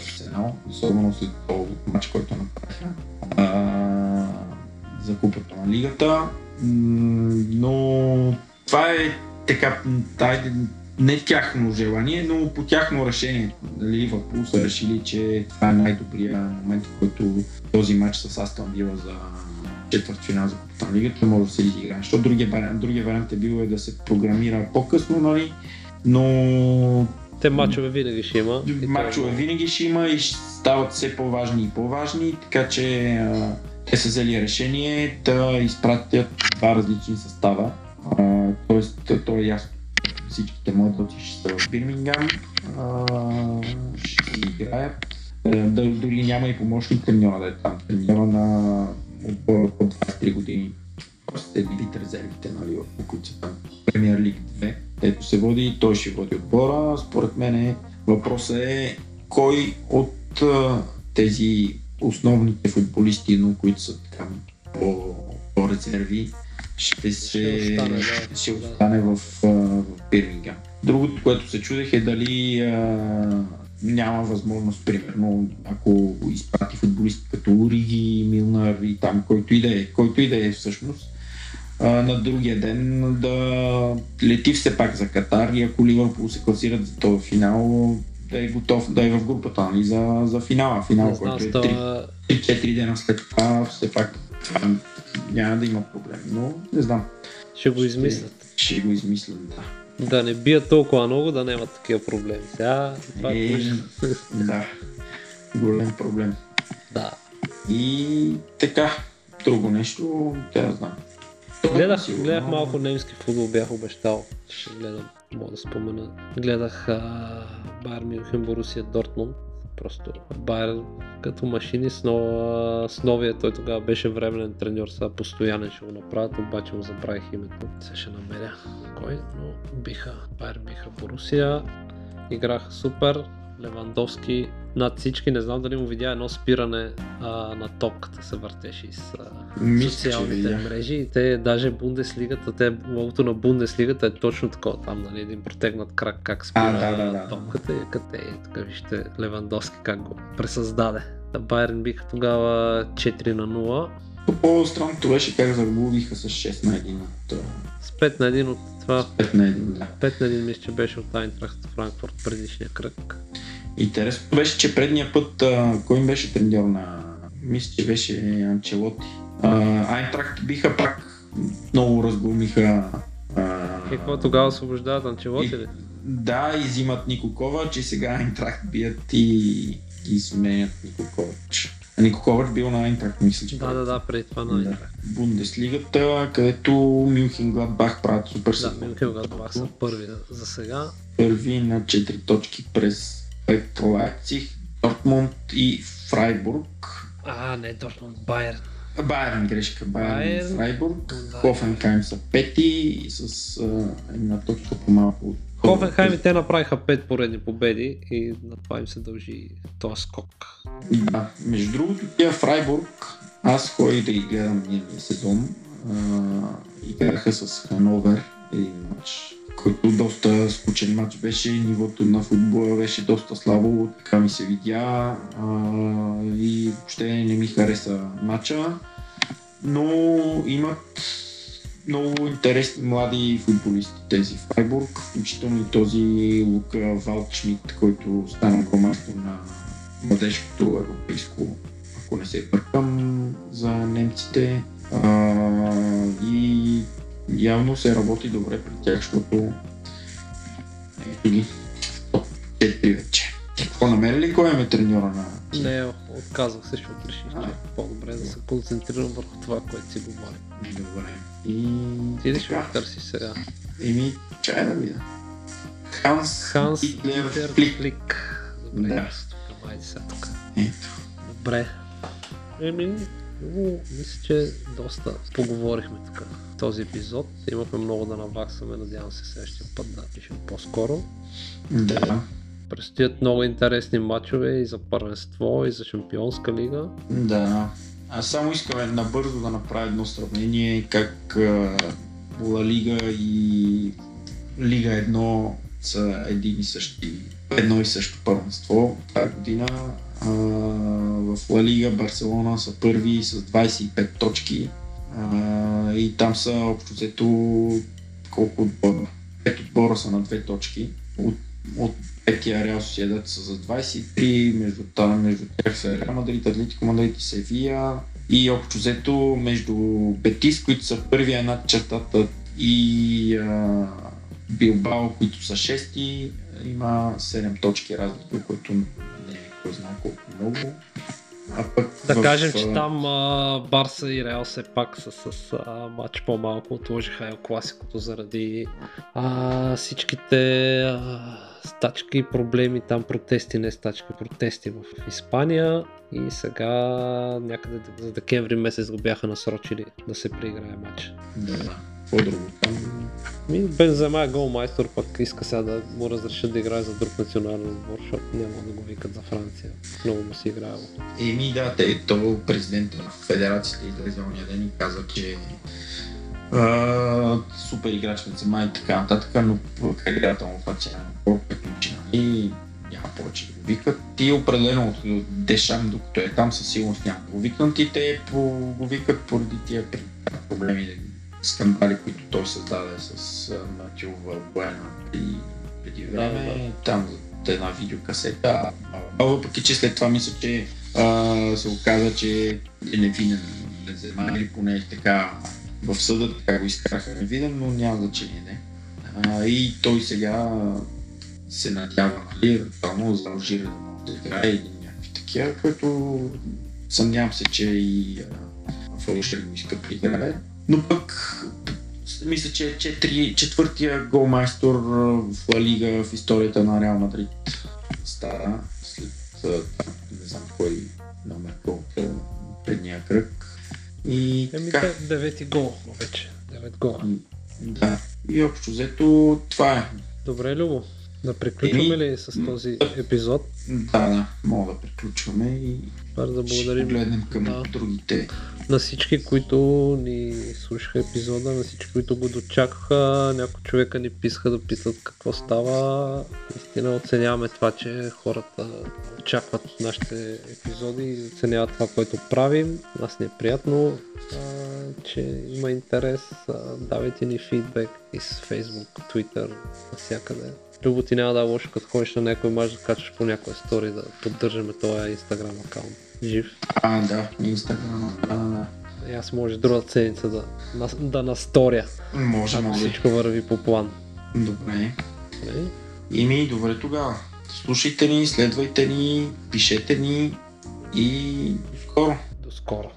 E: Арсенал, особено след този матч, който направиха за купата на лигата. Но това е така, м, айде, не тяхно желание, но по тяхно решение. Ливърпул са решили, че това е най-добрия момент, в който този матч с Астон Вила за четвърт финал за Купата лигата може да се изиграе. Защото другия вариант, другия вариант е бил е да се програмира по-късно, нали? Но
F: Те мачове винаги ще има.
E: Мачове
F: е-
E: винаги ще има и ще стават все по-важни и по-важни, така че а, те са взели решение да изпратят два различни състава. А, тоест, то- е ясно. Всичките младоци ще са в Бирмингам, а, ще играят. Е, Да, дори няма и помощник треньора да е там. Треньора на по 23 години. Един вид резервите на Ливърпул, които са там. Премьер Лиг 2, ето се води, той ще води отбора. Според мен е, въпросът е кой от а, тези основните футболисти, но които са така по, по-резерви, ще, се,
F: Ще остане, да.
E: ще остане в, в Бирмингам. Другото, което се чудех е дали а, няма възможност, примерно, ако изпрати футболист като Уриги, Милнар и там, който и да е, който и да е всъщност, на другия ден да лети все пак за Катар и ако Ливърпул се класират за този финал, да е готов, да е в групата нали, за, за финала. Финал,
F: знам,
E: който е
F: става...
E: 3-4 дена след това, все пак това няма да има проблем. Но не знам,
F: ще го измислят.
E: ще го измислям, да.
F: Да не бият толкова много, да нямат такива проблеми. Сега това е
E: Е, да, голем проблем.
F: Да.
E: И така, друго нещо, да знам.
F: Гледах,
E: Сигурно.
F: гледах малко немски футбол, бях обещал. Ще гледам, мога да спомена. Гледах а, Байер Мюнхен, Борусия, Дортмунд. Просто Байер като машини с, нова, с новия, той тогава беше временен треньор, сега постоянен ще го направят, обаче му забравих името. Сега ще намеря кой, но биха, Байер биха Борусия, играха супер, Левандовски над всички, не знам дали му видя едно спиране а, на топката се въртеше из а,
E: Мисля,
F: социалните мрежи и те даже Бундеслигата, те логото на Бундеслигата е точно такова там, нали, един протегнат крак как спира
E: А, да, да, да.
F: топката и къде е, тук вижте Левандовски как го пресъздаде. Да, Байерн биха тогава 4 на 0
E: По-странното беше как загубиха с 6 на 1 от
F: с 5 на 1 от това
E: 5 на 1, да.
F: 5 на 1 мисля, че беше от Айнтрахт Франкфурт предишния кръг.
E: Интересно беше, че предния път, а, кой им беше треньор на... Мисля, че беше Анчелоти. Айнтрахт биха пак много разгромиха а,
F: И какво тогава освобождават Анчелоти ли?
E: Да, и взимат Нико Ковач и сега Айнтрахт бият и, и сменят Нико Ковач. А Нико Ковач бил на Айнтрахт, мисля, че
F: Да, да, да, преди това на
E: Да.
F: Айнтрахт.
E: Бундеслигата, където Мюнхен Гладбах правят супер
F: Да. Мюнхен Гладбах са първи за сега.
E: Първи на 4 точки през пред Лайпциг, Дортмунд и Фрайбург.
F: А, не, Дортмунд, Байерн.
E: Байерн грешка, Байерн,
F: Байерн.
E: Фрайбург.
F: Да.
E: Хофенхайм са пети с а, една точка по-малко от
F: Хофенхайм и те направиха 5 поредни победи и на това им се дължи този скок.
E: Да, между другото, тия Фрайбург, аз ходих да ги гледам миналия сезон. Играха с Хановер един матч, който доста скучен матч беше. Нивото на футбола беше доста слабо, така ми се видя. А, и въобще не ми хареса матча. Но имат много интересни млади футболисти тези Фрайбург, включително и този Лука Валчмит, който стана громастор на младежкото европейско, ако не се бъркам, за немците. А, и явно се работи добре при тях, защото ето ги в топ 4 вече. Какво намери ли кой е треньора на
F: Не, отказах се, защото реших, че е по-добре да се концентрирам върху това, което си говорим.
E: Добре. И
F: Ти ли ще
E: така.
F: го търсиш сега?
E: Еми, чай да видя. Ханс,
F: Ханс
E: Хитлер Флик.
F: Флик. Добре,
E: Да.
F: тук, айде сега тук.
E: Ето.
F: Добре. Еми, много, мисля, че доста поговорихме тук в този епизод. Имахме много да наваксаме, надявам се следващия път да пишем по-скоро.
E: Да.
F: Предстоят много интересни матчове и за първенство, и за шампионска лига.
E: Да. Аз само искам набързо да направя едно сравнение как Ла Лига и Лига 1 са един и същи, едно и също първенство тази година. А, в Ла Лига Барселона са първи с 25 точки а, и там са общо взето колко отбора? Пет отбора са на две точки. От, от петия Реал Сосиедад са за 23, между, там, между тях са Реал Мадрид, Атлетико Мадрид и Севия. И общо взето между Бетис, които са първия над чертата и а, Билбао, които са шести, има 7 точки разлика, което не е кой знае колко много. А пък
F: Да
E: в,
F: кажем, че там а, Барса и Реал все пак са с а, матч по-малко. Отложиха Ел Класикото заради а, всичките а, стачки, проблеми, там протести, не стачки, протести в Испания. И сега някъде за декември месец го бяха насрочили да се преиграе матч.
E: Да. Какво друго там?
F: Ми, Бензема е голмайстор, пък иска сега да му разрешат да играе за друг национален отбор, защото няма да го викат за Франция. Много му си играело.
E: Еми да, те, то президент на федерацията излезе ония ден и каза, че а, супер играч Бензема и така нататък, но кариерата му това, че няма приключена и няма повече да го викат. И определено от Дешам, докато е там, със сигурност няма да го викнат и те го викат поради тия проблеми, скандали, които той създаде с а, Матио Валбуена преди, преди време.
F: Да,
E: Там за една видеокасета. А, въпреки, че след това мисля, че а, се оказа, че е невинен Бензема или поне е така в съда, така го изкараха невиден, но няма значение не. А, и той сега се надява, нали, евентуално за Алжира да може да играе или някакви такива, което съмнявам се, че и Алжир го иска да играе. Но пък мисля, че е четири, четвъртия голмайстор в Ла Лига в историята на Реал Мадрид стара след не знам кой номер колко е предния кръг. И
F: Еми,
E: така.
F: де- девети гол вече. Девет гола.
E: Да. И общо взето това е.
F: Добре, Любо. Да приключваме
E: Еми,
F: ли с този епизод?
E: Да, да, мога да приключваме и
F: Пар да
E: ще
F: благодарим
E: погледнем към
F: Да.
E: другите.
F: на всички, които ни слушаха епизода, на всички, които го дочакаха. Някои човека ни писаха да питат какво става. Наистина оценяваме това, че хората очакват нашите епизоди и оценяват това, което правим. Нас не е приятно, а, че има интерес. А, давайте ни фидбек и с Facebook, Twitter, навсякъде. Любо ти няма да е лошо, като ходиш на някой мач да качваш по някоя стори да поддържаме този Instagram акаунт. Жив.
E: А, да, Инстаграм. Да, да, да.
F: И аз може другата седмица да, на- да насторя,
E: Може,
F: ако
E: може.
F: всичко върви по план.
E: Добре. И ми, добре тогава. Слушайте ни, следвайте ни, пишете ни и до скоро.
F: До скоро.